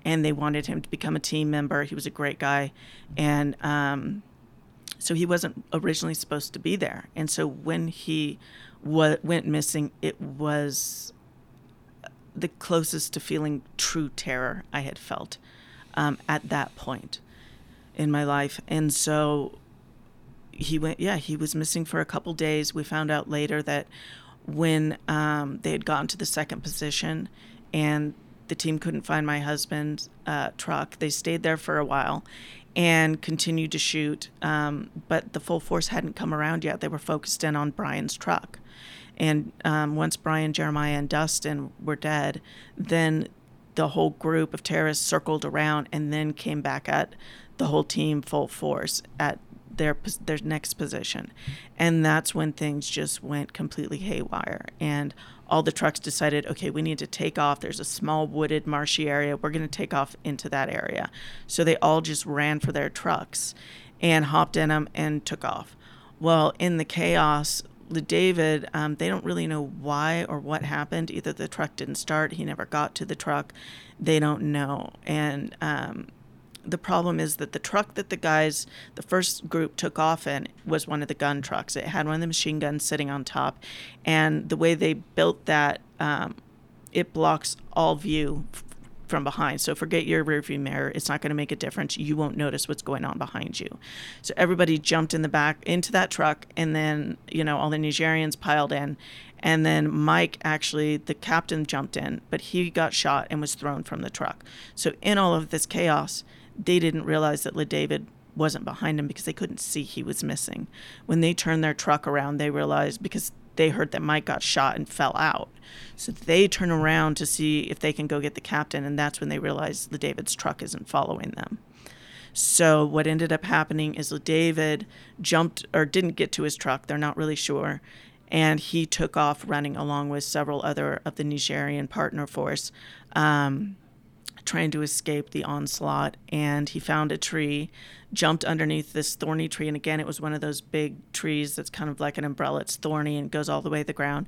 and they wanted him to become a team member. He was a great guy, and um, so he wasn't originally supposed to be there. And so when he wa- went missing, it was the closest to feeling true terror I had felt um, at that point in my life. And so he went, yeah, he was missing for a couple days. We found out later that when um, they had gotten to the second position and the team couldn't find my husband's uh, truck, they stayed there for a while and continued to shoot. Um, but the full force hadn't come around yet. They were focused in on Brian's truck. And um, once Brian, Jeremiah, and Dustin were dead, then the whole group of terrorists circled around and then came back at the whole team full force at their their next position, and that's when things just went completely haywire. And all the trucks decided, okay, we need to take off. There's a small wooded, marshy area. We're going to take off into that area. So they all just ran for their trucks and hopped in them and took off. Well, in the chaos, David, um, they don't really know why or what happened. Either the truck didn't start, he never got to the truck. They don't know. And um, the problem is that the truck that the guys, the first group took off in, was one of the gun trucks. It had one of the machine guns sitting on top, and the way they built that, um, it blocks all view f- from behind. So forget your rearview mirror; it's not going to make a difference. You won't notice what's going on behind you. So everybody jumped in the back into that truck, and then you know all the Nigerians piled in. And then Mike, actually, the captain jumped in, but he got shot and was thrown from the truck. So, in all of this chaos, they didn't realize that LaDavid wasn't behind him because they couldn't see he was missing. When they turned their truck around, they realized because they heard that Mike got shot and fell out. So they turn around to see if they can go get the captain, and that's when they realize LaDavid's truck isn't following them. So what ended up happening is David jumped or didn't get to his truck. They're not really sure. And he took off running along with several other of the Nigerian partner force. Um, trying to escape the onslaught and he found a tree jumped underneath this thorny tree and again it was one of those big trees that's kind of like an umbrella it's thorny and goes all the way to the ground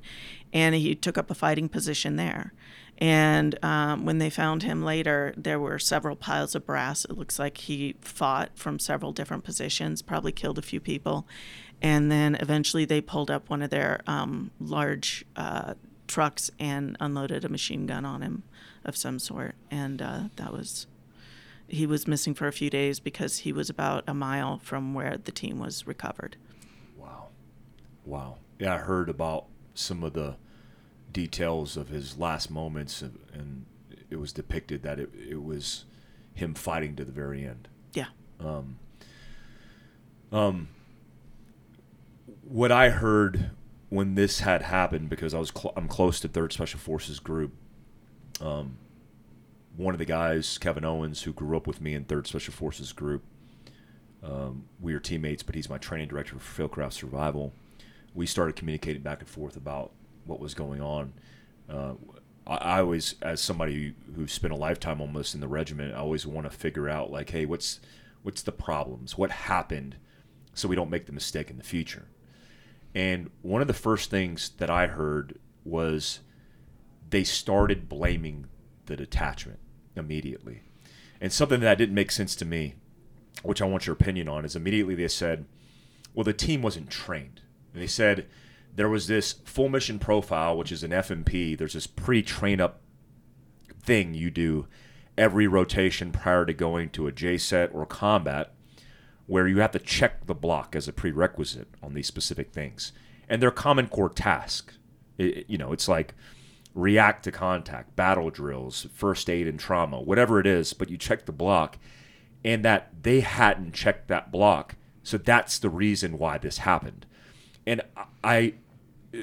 and he took up a fighting position there. And um, when they found him later there were several piles of brass it looks like he fought from several different positions probably killed a few people and then eventually they pulled up one of their um, large uh, trucks and unloaded a machine gun on him of some sort, and uh, that was he was missing for a few days because he was about a mile from where the team was recovered. Wow, wow. Yeah, I heard about some of the details of his last moments, and it was depicted that it, it was him fighting to the very end. Yeah. Um, um, what I heard when this had happened, because I was cl- I'm close to Third Special Forces Group, um, one of the guys, Kevin Owens, who grew up with me in Third Special Forces Group, um, we are teammates, but he's my training director for Fieldcraft Survival. We started communicating back and forth about what was going on. Uh, I, I, always, as somebody who spent a lifetime almost in the regiment, I always want to figure out like, hey, what's what's the problems? What happened, so we don't make the mistake in the future. And one of the first things that I heard was they started blaming the detachment immediately. And something that didn't make sense to me, which I want your opinion on, is immediately they said, well, the team wasn't trained. And they said there was this full mission profile, which is an FMP. There's this pre train up thing you do every rotation prior to going to a JCET or combat where you have to check the block as a prerequisite on these specific things. And they're common core tasks. You know, it's like react to contact, battle drills, first aid and trauma, whatever it is, but you check the block and that they hadn't checked that block. So that's the reason why this happened. And I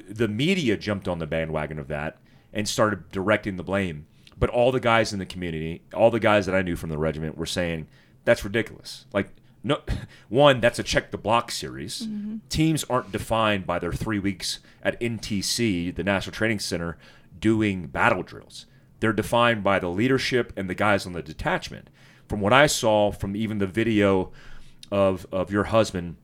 the media jumped on the bandwagon of that and started directing the blame. But all the guys in the community, all the guys that I knew from the regiment were saying that's ridiculous. Like no one that's a check the block series. Mm-hmm. Teams aren't defined by their 3 weeks at NTC, the National Training Center doing battle drills. They're defined by the leadership and the guys on the detachment. from what I saw from even the video of of your husband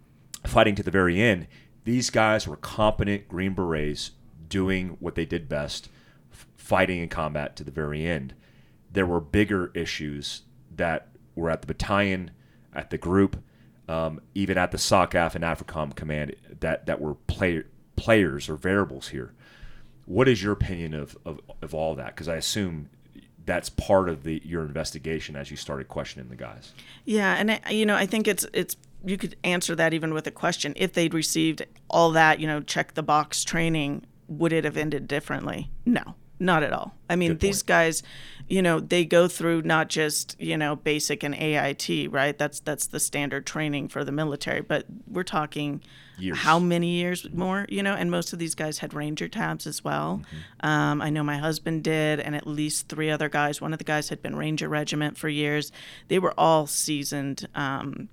fighting to the very end, these guys were competent Green Berets doing what they did best, f- fighting in combat to the very end. There were bigger issues that were at the battalion, at the group, um, even at the SOCAF and AFRICOM command that that were play, players or variables here. What is your opinion of, of, of all that? Because I assume that's part of the your investigation as you started questioning the guys. Yeah, and I, you know, I think it's it's you could answer that even with a question. If they'd received all that, you know, check the box training, would it have ended differently? No, not at all. I mean, Good these point. guys, you know, they go through not just you know basic and AIT, right? That's that's the standard training for the military, but we're talking Years. how many years more, you know? And most of these guys had ranger tabs as well. Um, I know my husband did, and at least three other guys. One of the guys had been ranger regiment for years. They were all seasoned. Um,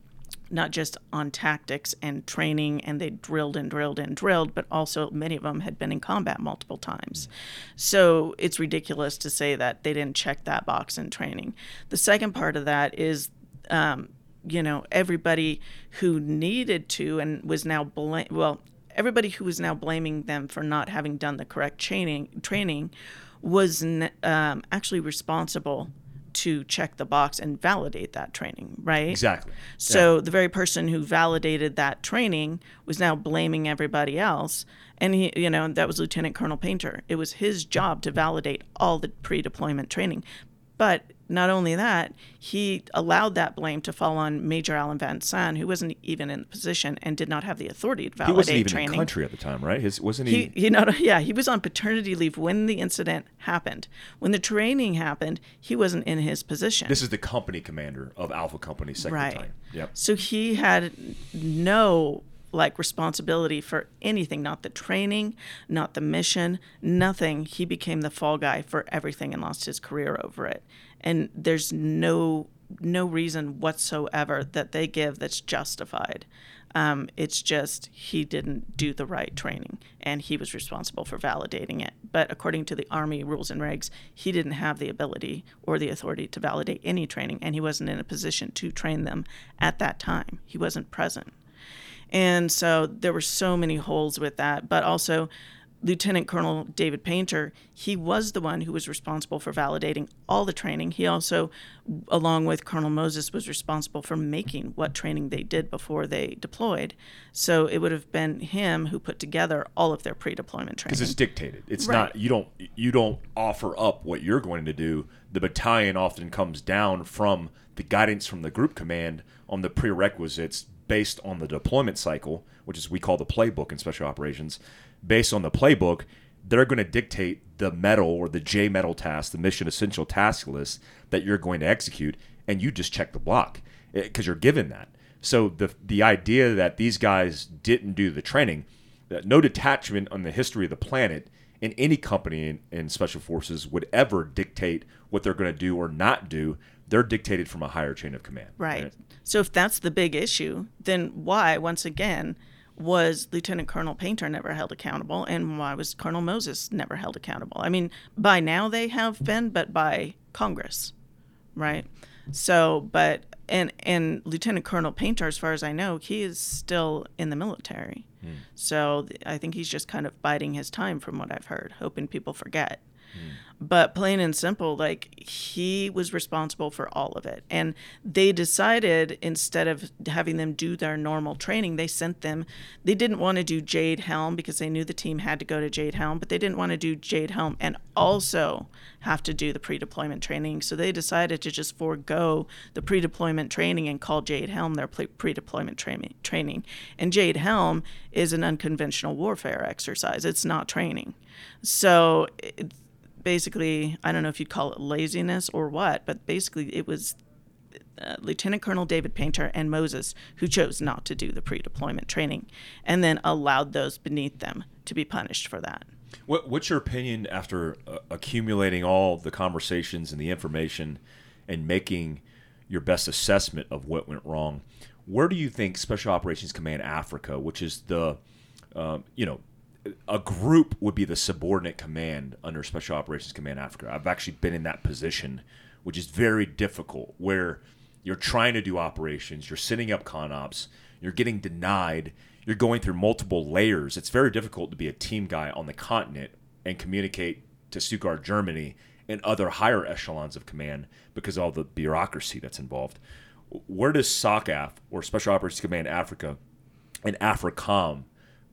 not just on tactics and training, and they drilled and drilled and drilled, but also many of them had been in combat multiple times. So it's ridiculous to say that they didn't check that box in training. The second part of that is, um, you know, everybody who needed to and was now bla- well, everybody who was now blaming them for not having done the correct training training was um, actually responsible to check the box and validate that training, right? Exactly. So the very person who validated that training was now blaming everybody else. And he, you know, that was Lieutenant Colonel Painter. It was his job to validate all the pre-deployment training. But not only that, he allowed that blame to fall on Major Alan Van Saun, who wasn't even in the position and did not have the authority to validate. He validate wasn't even training. in country at the time, right? His wasn't he? He, you know, yeah, he was on paternity leave when the incident happened. When the training happened, he wasn't in his position. this is the company commander of Alpha Company, second Right. battalion. Yep. So he had no like responsibility for anything, not the training, not the mission, nothing. He became the fall guy for everything and lost his career over it. And there's no no reason whatsoever that they give that's justified. Um, it's just he didn't do the right training and he was responsible for validating it. But according to the Army rules and regs, he didn't have the ability or the authority to validate any training and he wasn't in a position to train them at that time. He wasn't present. And so there were so many holes with that. But also, Lieutenant Colonel David Painter, he was the one who was responsible for validating all the training. He also, along with Colonel Moses, was responsible for making what training they did before they deployed. So it would have been him who put together all of their pre-deployment training. because it's dictated. It's Right. not you don't you don't offer up what you're going to do. The battalion often comes down from the guidance from the group command on the prerequisites based on the deployment cycle, which is we call the playbook in special operations. Based on the playbook, they're going to dictate the METL or the JMETL task, the mission essential task list that you're going to execute, and you just check the block eh, because you're given that. So the the idea that these guys didn't do the training, that no detachment on the history of the planet in any company in, in special forces would ever dictate what they're going to do or not do. They're dictated from a higher chain of command. Right. So if that's the big issue, then why, once again, was Lieutenant Colonel Painter never held accountable, and why was Colonel Moses never held accountable? I mean, by now they have been, but by Congress, right? So, but and and Lieutenant Colonel Painter, as far as I know, he is still in the military. Hmm. So I think he's just kind of biding his time, from what I've heard, hoping people forget. Mm. But plain and simple, like he was responsible for all of it. And they decided instead of having them do their normal training, they sent them, they didn't want to do Jade Helm because they knew the team had to go to Jade Helm, but they didn't want to do Jade Helm and also have to do the pre deployment training. So they decided to just forego the pre deployment training and call Jade Helm their pre deployment training. training. And Jade Helm is an unconventional warfare exercise, it's not training. So it, basically, I don't know if you'd call it laziness or what, but basically it was uh, Lieutenant Colonel David Painter and Moses who chose not to do the pre deployment training and then allowed those beneath them to be punished for that. What, what's your opinion after uh, accumulating all the conversations and the information and making your best assessment of what went wrong? Where do you think Special Operations Command Africa, which is the, um, you know, a group would be the subordinate command under Special Operations Command Africa? I've actually been in that position, which is very difficult, where You're trying to do operations. You're setting up con ops. You're getting denied. You're going through multiple layers. It's very difficult to be a team guy on the continent and communicate to Stuttgart, Germany, and other higher echelons of command because all the bureaucracy that's involved. Where does SOCAF or Special Operations Command Africa and AFRICOM,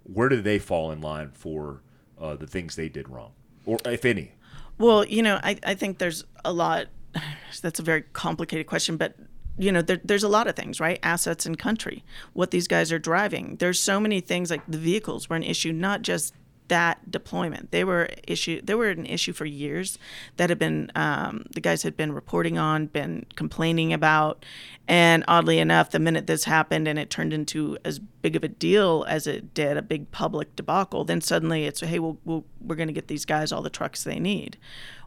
where do they fall in line for uh, the things they did wrong, or if any? Well, you know, I, I think there's a lot. That's a very complicated question, but you know, there, there's a lot of things, right? Assets and country, what these guys are driving. There's so many things like the vehicles were an issue, not just that deployment. They were issue. They were an issue for years that had been um, the guys had been reporting on, been complaining about, and oddly enough, the minute this happened and it turned into as big of a deal as it did, a big public debacle, then suddenly it's hey, we'll, we'll, we're going to get these guys all the trucks they need.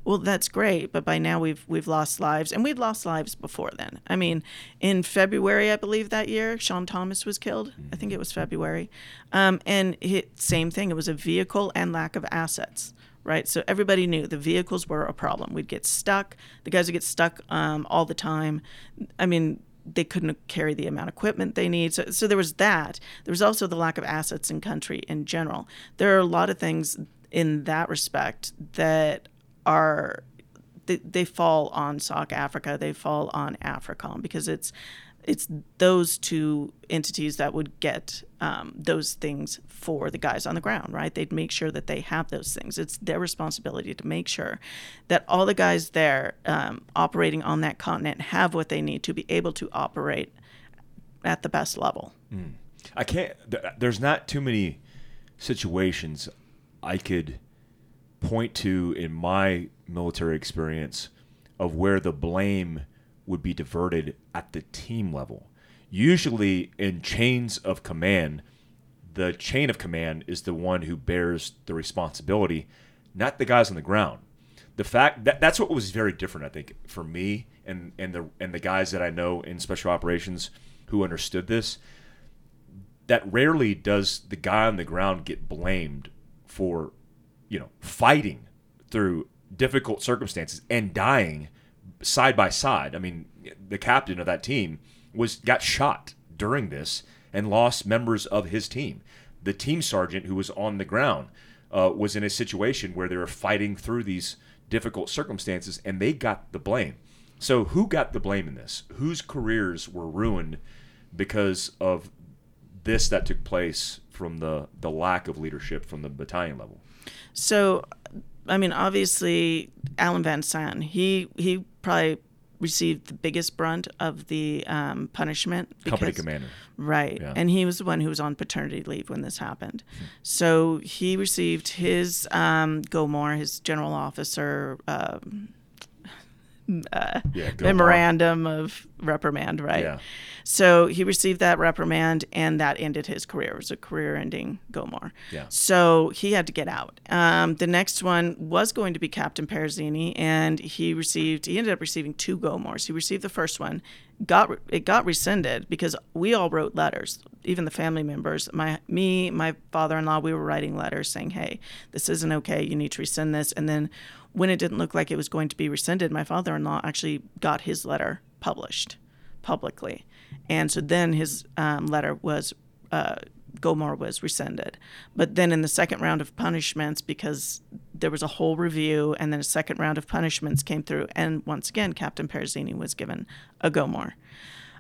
Well, that's great, but by now we've we've lost lives, and we'd lost lives before then. I mean, in February, I believe that year, Sean Thomas was killed. I think it was February, um, and it, same thing. It was a vehicle and lack of assets. Right, so everybody knew the vehicles were a problem. We'd get stuck. The guys would get stuck um, all the time. I mean, they couldn't carry the amount of equipment they need. So, so there was that. There was also the lack of assets in country in general. There are a lot of things in that respect that are they, they fall on SOC Africa, they fall on AFRICOM because it's it's those two entities that would get um, those things for the guys on the ground, right? They'd make sure that they have those things. It's their responsibility to make sure that all the guys there um, operating on that continent have what they need to be able to operate at the best level. Mm. I can't. There's not too many situations I could point to in my military experience of where the blame would be diverted at the team level. Usually, in chains of command, the chain of command is the one who bears the responsibility, not the guys on the ground. The fact that that's what was very different, I think, for me and and the and the guys that I know in special operations who understood this. That rarely does the guy on the ground get blamed for you know, fighting through difficult circumstances and dying side by side. I mean, the captain of that team was got shot during this and lost members of his team. The team sergeant who was on the ground uh, was in a situation where they were fighting through these difficult circumstances and they got the blame. So who got the blame in this? Whose careers were ruined because of this that took place from the the lack of leadership from the battalion level? So, I mean, obviously, Alan Van Saun, he he probably received the biggest brunt of the um, punishment. Because, Company commander. Right. Yeah. And he was the one who was on paternity leave when this happened. Hmm. So he received his um, GOMOR, his general officer. Um, uh, yeah, memorandum on. of reprimand, right? Yeah. So he received that reprimand, and that ended his career. It was a career-ending GOMOR. Yeah. So he had to get out. Um, the next one was going to be Captain Perozeni, and he received. He ended up receiving two GOMORs. He received the first one, got it got rescinded because we all wrote letters, even the family members. My me, my father-in-law, we were writing letters saying, "Hey, this isn't okay. You need to rescind this." And then when it didn't look like it was going to be rescinded, my father-in-law actually got his letter published publicly, and so then his um, letter was. Uh, GOMOR was rescinded. But then in the second round of punishments, because there was a whole review and then a second round of punishments came through, and once again, Captain Perozeni was given a GOMOR.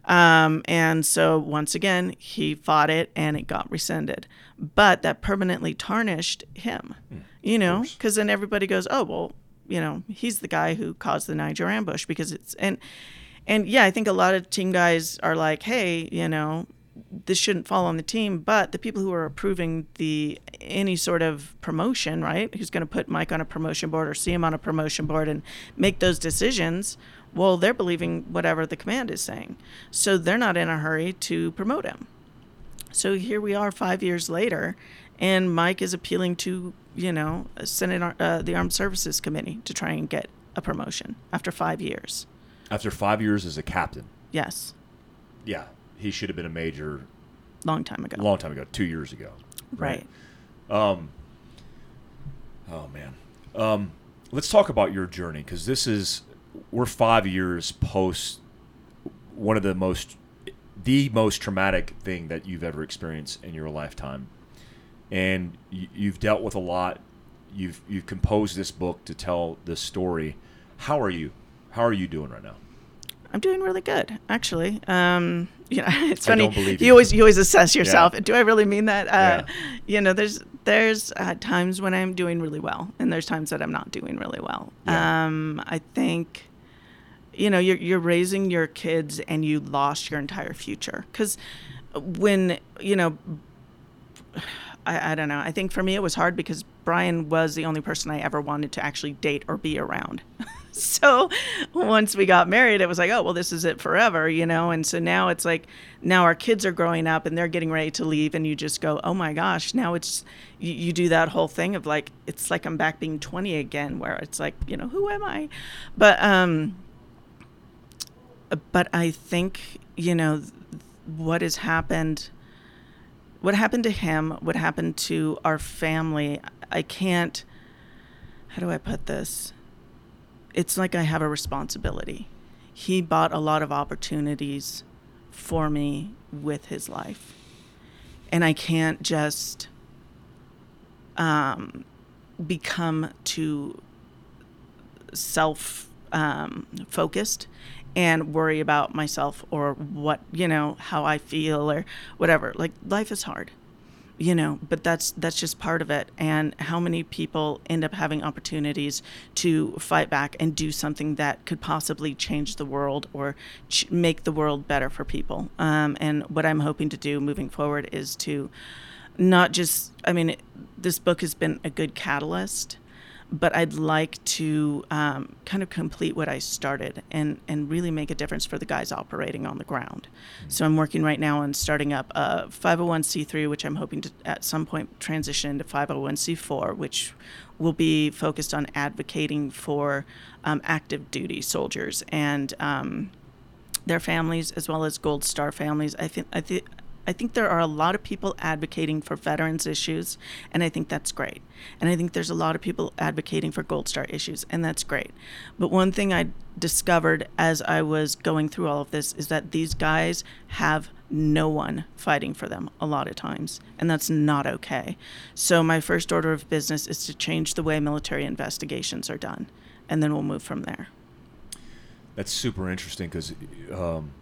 Um, and so once again, he fought it and it got rescinded. But that permanently tarnished him, mm, you know, because then everybody goes, oh, well, you know, he's the guy who caused the Niger ambush because it's, and, and yeah, I think a lot of team guys are like, hey, you know, this shouldn't fall on the team, but the people who are approving the any sort of promotion, right? Who's going to put Mike on a promotion board or see him on a promotion board and make those decisions? Well, they're believing whatever the command is saying, so they're not in a hurry to promote him. So here we are, five years later, and Mike is appealing to you know Senate uh, the Armed Services Committee to try and get a promotion after five years. After five years as a captain. Yes. Yeah, he should have been a major long time ago. Long time ago, two years ago. Right. right. Um. Oh man. Um. Let's talk about your journey because this is we're five years post one of the most, the most traumatic thing that you've ever experienced in your lifetime, and you, you've dealt with a lot. You've you've composed this book to tell this story. How are you? How are you doing right now? I'm doing really good, actually. Um, you know, it's funny. you you. always you always assess yourself. Yeah. Do I really mean that? Uh, Yeah. You know, there's there's uh, times when I'm doing really well, and there's times that I'm not doing really well. Yeah. Um, I think, you know, you're you're raising your kids, and you lost your entire future because when you know I, I don't know. I think for me it was hard because Brian was the only person I ever wanted to actually date or be around. so once we got married, it was like, oh, well, this is it forever, you know? And so now it's like, now our kids are growing up and they're getting ready to leave, and you just go, oh my gosh, now it's, you, you do that whole thing of like, it's like I'm back being 20 again, where it's like, you know, who am I? But, um, but I think, you know, what has happened what happened to him, what happened to our family, I can't, how do I put this? It's like I have a responsibility. He bought a lot of opportunities for me with his life. And I can't just um, become too self um, focused and worry about myself or what you know how I feel or whatever. Like life is hard, you know, but that's that's just part of it. And how many people end up having opportunities to fight back and do something that could possibly change the world or ch- make the world better for people. Um, and what I'm hoping to do moving forward is to not just. I mean, it, this book has been a good catalyst but I'd like to um, kind of complete what I started and, and really make a difference for the guys operating on the ground. So I'm working right now on starting up a 501c3, which I'm hoping to at some point transition into 501c4, which will be focused on advocating for um, active duty soldiers and um, their families as well as Gold Star families. I think I think. I think there are a lot of people advocating for veterans issues, and I think that's great. And I think there's a lot of people advocating for Gold Star issues, and that's great. But one thing I discovered as I was going through all of this is that these guys have no one fighting for them a lot of times, and that's not okay. So, my first order of business is to change the way military investigations are done, and then we'll move from there. That's super interesting because um,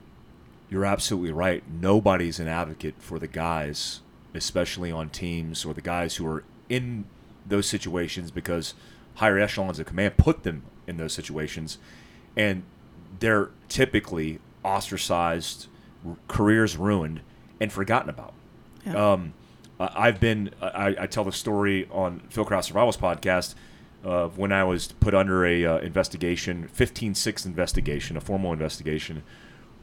you're absolutely right. Nobody's an advocate for the guys, especially on teams or the guys who are in those situations because higher echelons of command put them in those situations, and they're typically ostracized, careers ruined, and forgotten about. Yeah. Um, I've been. I, I tell the story on Fieldcraft Survival's podcast of when I was put under a uh, investigation, 15-6 investigation, a formal investigation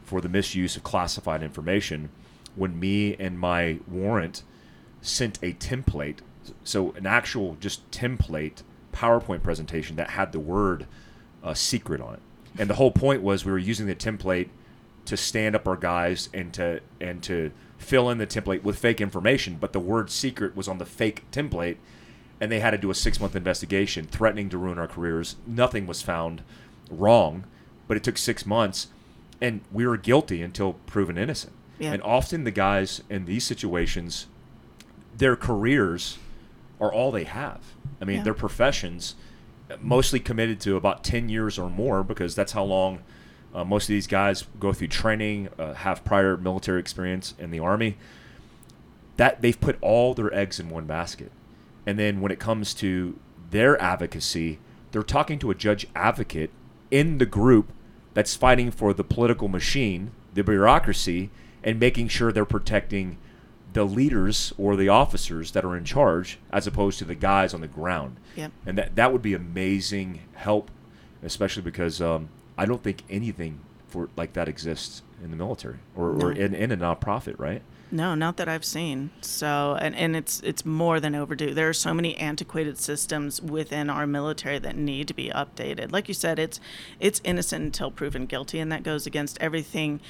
for the misuse of classified information. When me and my warrant sent a template, so an actual just template PowerPoint presentation that had the word uh, secret on it, and the whole point was we were using the template to stand up our guys and to and to fill in the template with fake information, but the word secret was on the fake template, and they had to do a six month investigation, threatening to ruin our careers. Nothing was found wrong, but it took six months, and we were guilty until proven innocent. Yeah. And often the guys in these situations, their careers are all they have. I mean, Yeah. their professions, mostly committed to about 10 years or more because that's how long uh, most of these guys go through training, uh, have prior military experience in the army. That they've put all their eggs in one basket. And then when it comes to their advocacy, they're talking to a judge advocate in the group that's fighting for the political machine, the bureaucracy, and making sure they're protecting the leaders or the officers that are in charge as opposed to the guys on the ground. Yep. And that, that would be amazing help, especially because um, I don't think anything for like that exists in the military or, or in, in a nonprofit, right? No, not that I've seen. So, and, and it's it's more than overdue. There are so many antiquated systems within our military that need to be updated. Like you said, it's it's innocent until proven guilty, and that goes against everything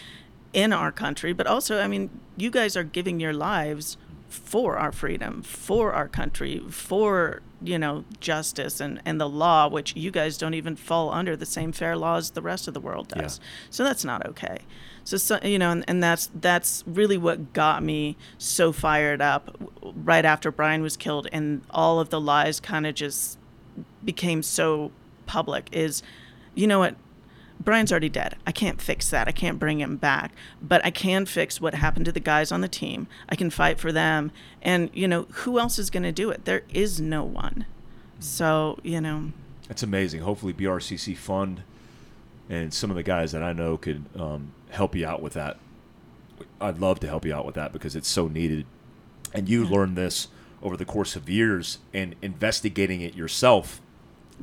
in our country. But also, I mean, you guys are giving your lives for our freedom, for our country, for you know justice and and the law, which you guys don't even fall under the same fair laws the rest of the world does. So that's not okay. So, so you know, and, and that's that's really what got me so fired up right after Brian was killed, and all of the lies kind of just became so public. Is, you know what? Brian's already dead. I can't fix that. I can't bring him back. But I can fix what happened to the guys on the team. I can fight for them. And, you know, who else is going to do it? There is no one. So, you know. That's amazing. Hopefully, BRCC Fund and some of the guys that I know could um, help you out with that. I'd love to help you out with that because it's so needed. And you Yeah. learned this over the course of years and investigating it yourself,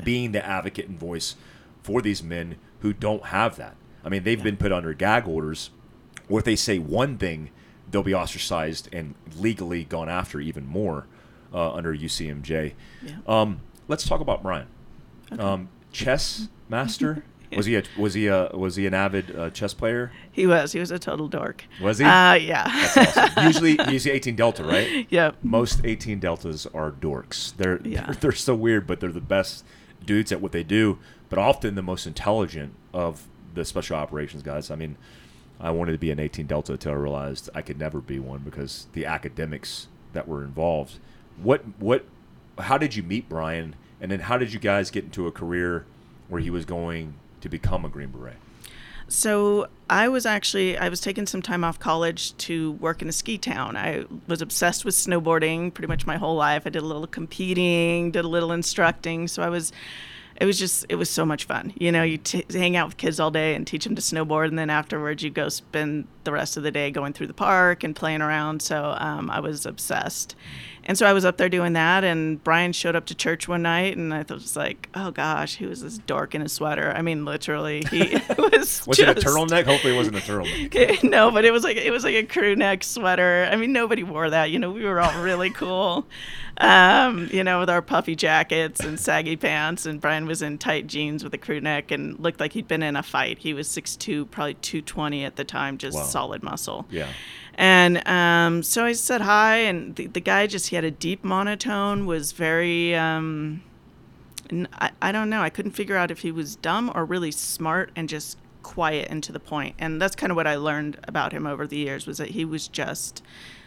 being the advocate and voice for these men who don't have that. I mean, they've Yeah. been put under gag orders, or if they say one thing, they'll be ostracized and legally gone after even more uh, under UCMJ. Yeah. Um, let's talk about Brian. Um, chess master. Was he a was he a was he an avid uh, chess player? He was. He was a total dork. Was he? Uh, yeah. Awesome. Usually he's 18 Delta, right? yep. Most 18 Deltas are dorks. They're, Yeah. they're they're so weird, but they're the best dudes at what they do. But often the most intelligent of the special operations guys. I mean, I wanted to be an 18 Delta until I realized I could never be one because the academics that were involved. What what? How did you meet Brian? And then how did you guys get into a career where he was going to become a Green Beret? So I was actually I was taking some time off college to work in a ski town. I was obsessed with snowboarding pretty much my whole life. I did a little competing, did a little instructing. So I was it was just it was so much fun. You know, you t- hang out with kids all day and teach them to snowboard, and then afterwards you go spend the rest of the day going through the park and playing around. So um, I was obsessed, and so I was up there doing that. And Brian showed up to church one night, and I thought, was like, oh gosh, he was this dork in a sweater. I mean, literally, he was. Was it a turtleneck? Hopefully, it wasn't a turtleneck. no, but it was like it was like a crew neck sweater. I mean, nobody wore that. You know, we were all really cool. Um, you know, with our puffy jackets and saggy pants, and Brian was in tight jeans with a crew neck and looked like he'd been in a fight. He was 6'2", probably 220 at the time, just Wow. Solid muscle. Yeah. And um, so I said hi, and the, the guy just he had a deep monotone, was very. Um, I, I don't know. I couldn't figure out if he was dumb or really smart and just quiet and to the point. And that's kind of what I learned about him over the years was that he was just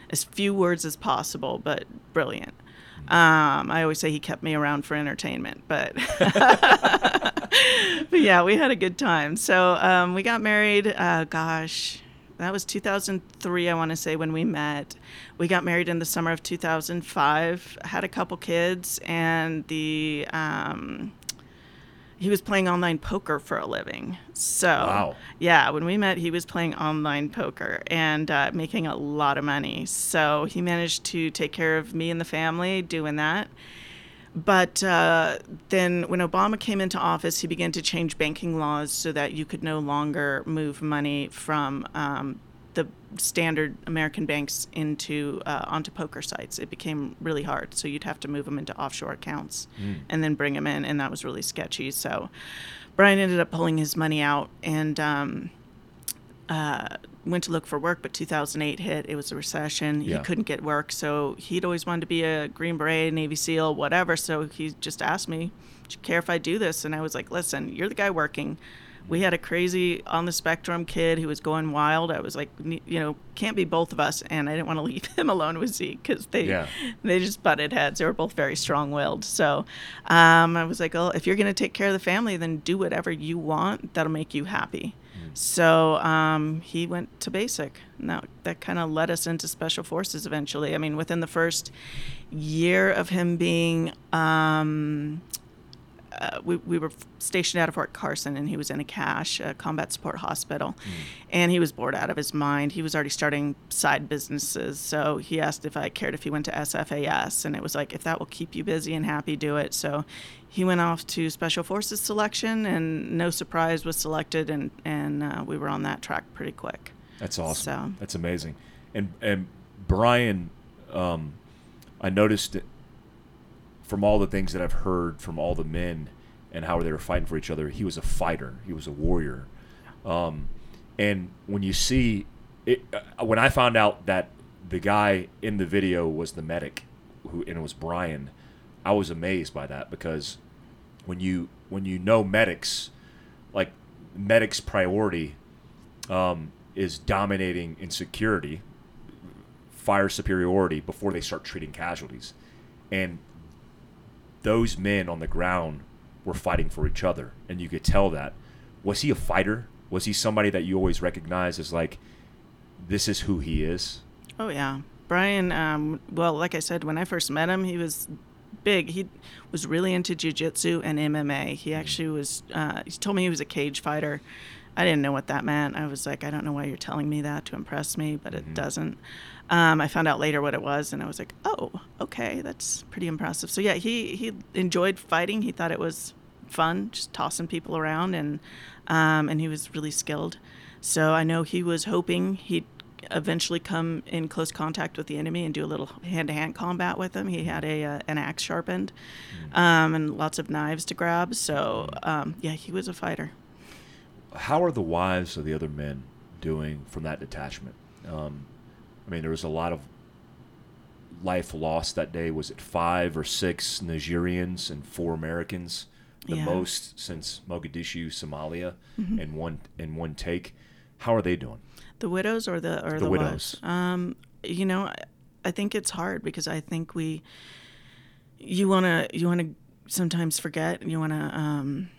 as few words as possible, but brilliant. Um, I always say he kept me around for entertainment, but but yeah, we had a good time. So um, we got married. Uh, gosh, that was 2003. I want to say when we met. We got married in the summer of 2005. Had a couple kids, and the um, he was playing online poker for a living. So Wow. yeah, when we met, he was playing online poker and uh, making a lot of money. So he managed to take care of me and the family doing that. But uh, then when Obama came into office, he began to change banking laws so that you could no longer move money from um, the standard American banks into uh, onto poker sites. It became really hard, so you'd have to move them into offshore accounts and then bring them in, and that was really sketchy. So Brian ended up pulling his money out and um, uh, went to look for work, but 2008 hit. It was a recession. Yeah. He couldn't get work, so he'd always wanted to be a Green Beret, Navy SEAL, whatever. So he just asked me, "Do you care if I do this?" And I was like, "Listen, you're the guy working." We had a crazy on the spectrum kid who was going wild. I was like, you know, can't be both of us, and I didn't want to leave him alone with Zeke because they Yeah. they just butted heads. They were both very strong willed. So um, I was like, well, if you're going to take care of the family, then do whatever you want that'll make you happy. So um, he went to basic. And that, that kind of led us into special forces eventually. I mean, within the first year of him being um, uh, we, we were stationed out of Fort Carson and he was in a CASH, a combat support hospital. And he was bored out of his mind. He was already starting side businesses. So he asked if I cared if he went to SFAS. And it was like, if that will keep you busy and happy, do it. So he went off to Special Forces selection and no surprise was selected. And, and uh, we were on that track pretty quick. That's awesome. So- That's amazing. And and Brian, um, I noticed from all the things that I've heard from all the men and how they were fighting for each other. He was a fighter. He was a warrior. Um, and when you see it, uh, when I found out that the guy in the video was the medic, who and it was Brian, I was amazed by that because when you when you know medics, like medics' priority um, is dominating in security, fire superiority before they start treating casualties, and those men on the ground were fighting for each other, and you could tell that. Was he a fighter? Was he somebody that you always recognize as like, this is who he is? Oh yeah, Brian. Um, well, like I said, when I first met him, he was big. He was really into jujitsu and MMA. He actually was. Uh, he told me he was a cage fighter. I didn't know what that meant. I was like, I don't know why you're telling me that to impress me, but it doesn't. Um, I found out later what it was, and I was like, oh, okay, that's pretty impressive. So yeah, he he enjoyed fighting. He thought it was fun, just tossing people around, and um, and he was really skilled. So I know he was hoping he'd eventually come in close contact with the enemy and do a little hand-to-hand combat with them. He had a uh, an axe sharpened, um, and lots of knives to grab. So um, yeah, he was a fighter. How are the wives of the other men doing from that detachment? Um, I mean, there was a lot of life lost that day. Was it five or six Nigerians and four Americans? The Yeah. most since Mogadishu, Somalia, in one in one take. How are they doing? The widows or the or The the, widows. Um, you know, I, I think it's hard because I think we you want to you want to sometimes forget. You want to um,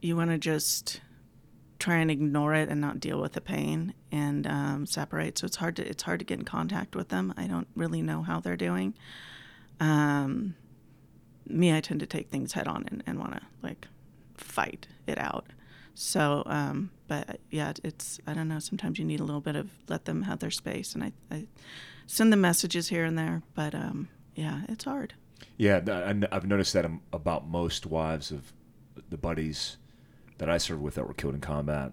you want to just try and ignore it and not deal with the pain and um, separate. So it's hard to it's hard to get in contact with them. I don't really know how they're doing. Um, me, I tend to take things head on and, and want to like fight it out. So, um, but yeah, it's I don't know. Sometimes you need a little bit of let them have their space, and I, I send them messages here and there. But um, yeah, it's hard. Yeah, I've noticed that um, about most wives of the buddies that I served with that were killed in combat.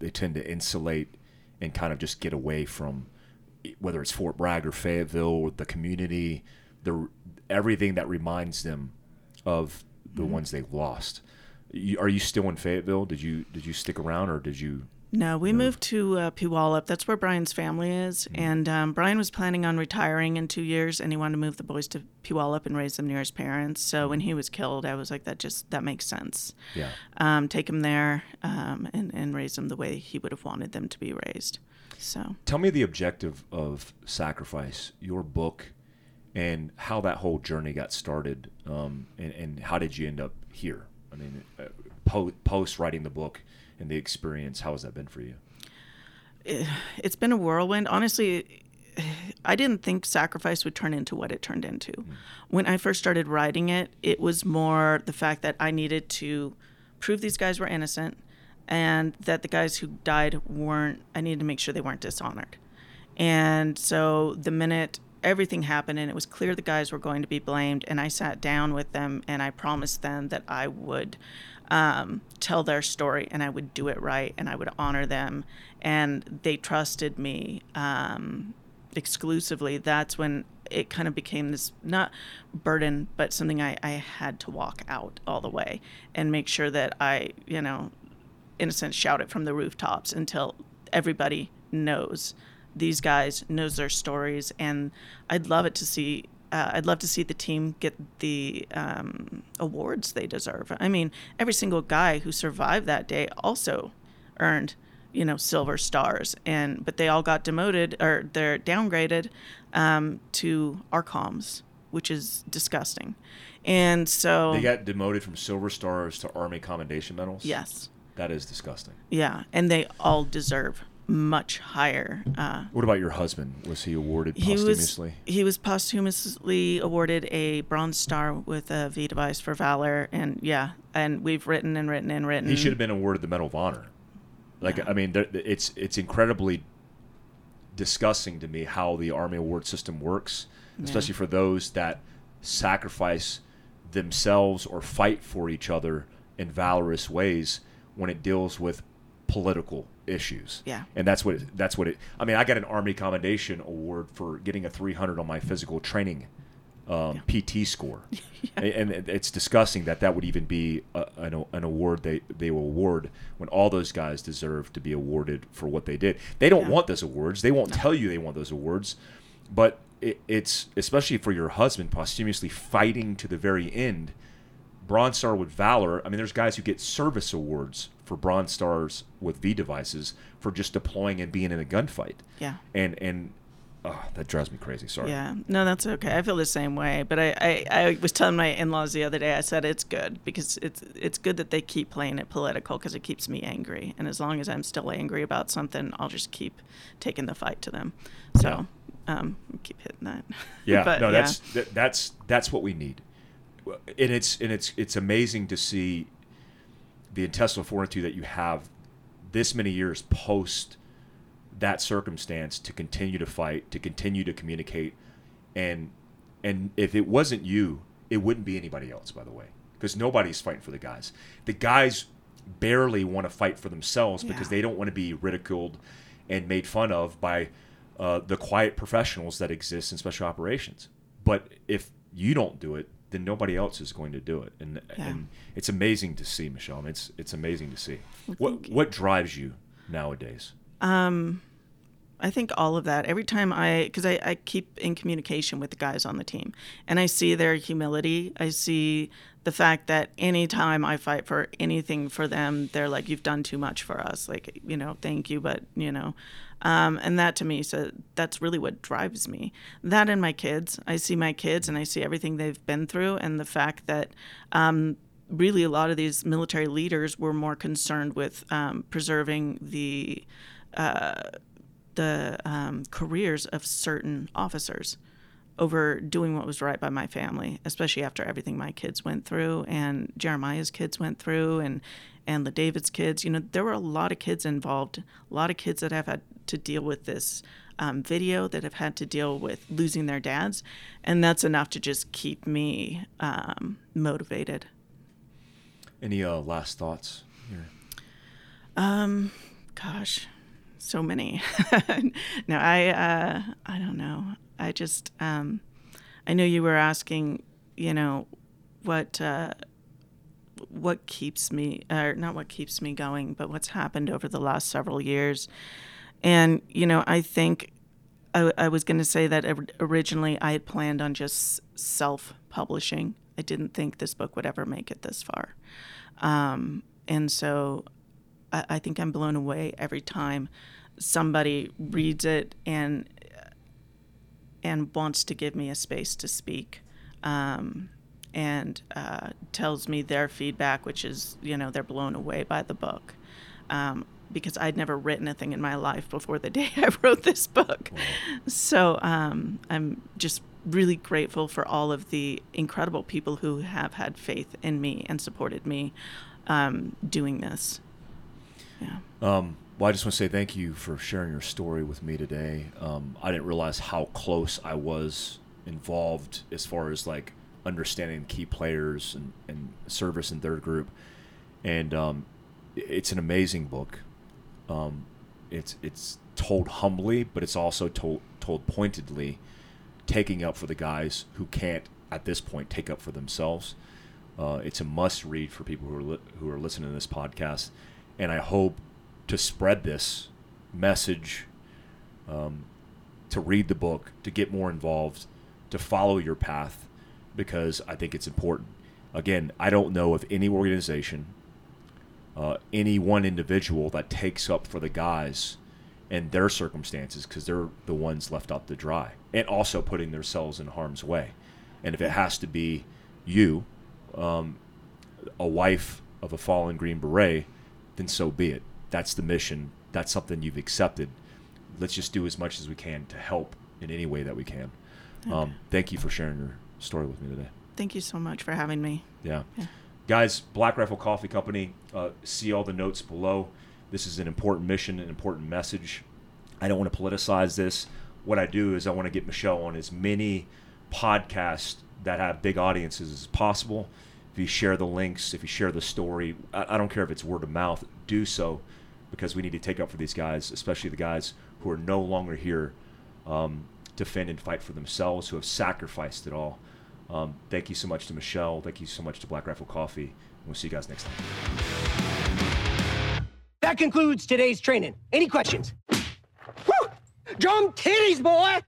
They tend to insulate and kind of just get away from whether it's Fort Bragg or Fayetteville or the community, the everything that reminds them of the mm-hmm. ones they've lost. You, are you still in Fayetteville? Did you did you stick around or did you? No, we moved to uh, Puyallup. That's where Brian's family is. And um, Brian was planning on retiring in two years, and he wanted to move the boys to Puyallup and raise them near his parents. So when he was killed, I was like, that just that makes sense. Yeah. Um, take him there um, and and raise them the way he would have wanted them to be raised. So Tell me the objective of Sacrifice, your book, and how that whole journey got started, um, and, and how did you end up here? I mean, uh, po- post writing the book and the experience, how has that been for you? it's been a whirlwind. Honestly, I didn't think Sacrifice would turn into what it turned into. Mm. When I first started writing it, it was more the fact that I needed to prove these guys were innocent and that the guys who died weren't, I needed to make sure they weren't dishonored. And so the minute everything happened and it was clear the guys were going to be blamed, and I sat down with them and I promised them that I would um, tell their story and I would do it right and I would honor them. And they trusted me um, exclusively. That's when it kind of became this not burden, but something I, I had to walk out all the way and make sure that I, you know, in a sense, shout it from the rooftops until everybody knows these guys knows their stories and i'd love it to see uh, i'd love to see the team get the um, awards they deserve i mean every single guy who survived that day also earned you know silver stars and but they all got demoted or they're downgraded um, to arcoms which is disgusting and so They got demoted from silver stars to Army Commendation medals. yes that is disgusting. yeah and they all deserve much higher uh, What about your husband? Was he awarded he was posthumously? he was posthumously awarded a bronze star with a V device for valor, and yeah, and we've written and written and written. He should have been awarded the Medal of Honor. Like, I mean, there, it's it's incredibly disgusting to me how the Army award system works, especially for those that sacrifice themselves or fight for each other in valorous ways when it deals with political issues. Yeah. And that's what it, that's what it. I mean, I got an Army Commendation Award for getting a 300 on my physical training um, PT score, and, and it's disgusting that that would even be a, an, an award they they will award when all those guys deserve to be awarded for what they did. They don't Yeah. want those awards. They won't tell you they want those awards, but it, it's especially for your husband posthumously fighting to the very end. Bronze Star with Valor. I mean, there's guys who get service awards for Bronze Stars with V devices for just deploying and being in a gunfight. Yeah. And and oh, that drives me crazy. Sorry. Yeah, no, that's okay. I feel the same way. But I, I, I was telling my in-laws the other day. I said it's good because it's it's good that they keep playing it political because it keeps me angry. And as long as I'm still angry about something, I'll just keep taking the fight to them. So, um, keep hitting that. Yeah. But, no, yeah. that's that, that's that's what we need. And it's and it's it's amazing to see the intestinal fortitude that you have this many years post that circumstance to continue to fight, to continue to communicate, and and if it wasn't you, it wouldn't be anybody else. By the way, because nobody's fighting for the guys. The guys barely want to fight for themselves because they don't want to be ridiculed and made fun of by uh, the quiet professionals that exist in special operations. But if you don't do it, then nobody else is going to do it, and Yeah. and it's amazing to see, Michelle. I mean, It's it's amazing to see. what what drives you nowadays? Um, I think all of that. Every time I, because I, I keep in communication with the guys on the team, and I see their humility. I see the fact that anytime I fight for anything for them, they're like, "You've done too much for us." Like, you know, thank you, but you know, um, and that to me, so that's really what drives me. That and my kids. I see my kids, and I see everything they've been through, and the fact that. Um, Really, a lot of these military leaders were more concerned with um, preserving the the um, careers of certain officers over doing what was right by my family, especially after everything my kids went through and Jeremiah's kids went through and and La David's kids. You know, there were a lot of kids involved, a lot of kids that have had to deal with this um, video, that have had to deal with losing their dads, and that's enough to just keep me um, motivated. Any uh, last thoughts? Here? gosh so many no i uh i don't know i just um i know you were asking you know what uh what keeps me or not what keeps me going but what's happened over the last several years. And you know i think i, I was going to say that originally i had planned on just self-publishing. I didn't think this book would ever make it this far. Um, and so I, I think I'm blown away every time somebody reads it and and wants to give me a space to speak, um, and uh, tells me their feedback, which is you know they're blown away by the book. Um, because I'd never written a thing in my life before the day I wrote this book. So um, I'm just really grateful for all of the incredible people who have had faith in me and supported me um, doing this. Yeah. Um, well, I just want to say thank you for sharing your story with me today. Um, I didn't realize how close I was involved as far as like understanding key players and, and service in their group. And um, it's an amazing book. Um, it's it's told humbly, but it's also told told pointedly, taking up for the guys who can't at this point take up for themselves. Uh, it's a must read for people who are li- who are listening to this podcast, and I hope to spread this message, um, to read the book, to get more involved, to follow your path, because I think it's important. Again, I don't know of any organization, uh, any one individual that takes up for the guys and their circumstances because they're the ones left out to dry and also putting themselves in harm's way. And if it has to be you, um, a wife of a fallen Green Beret, then so be it. That's the mission. That's something you've accepted. Let's just do as much as we can to help in any way that we can. Um, thank you for sharing your story with me today. Thank you so much for having me. Yeah. Yeah. Guys, Black Rifle Coffee Company, uh, see all the notes below. This is an important mission, an important message. I don't want to politicize this. What I do is I want to get Michelle on as many podcasts that have big audiences as possible. If you share the links, if you share the story, I, I don't care if it's word of mouth, do so because we need to take up for these guys, especially the guys who are no longer here um, to defend and fight for themselves, who have sacrificed it all. Um, thank you so much to Michelle. Thank you so much to Black Rifle Coffee. We'll see you guys next time. That concludes today's training. Any questions? Whew! Drum titties, boy!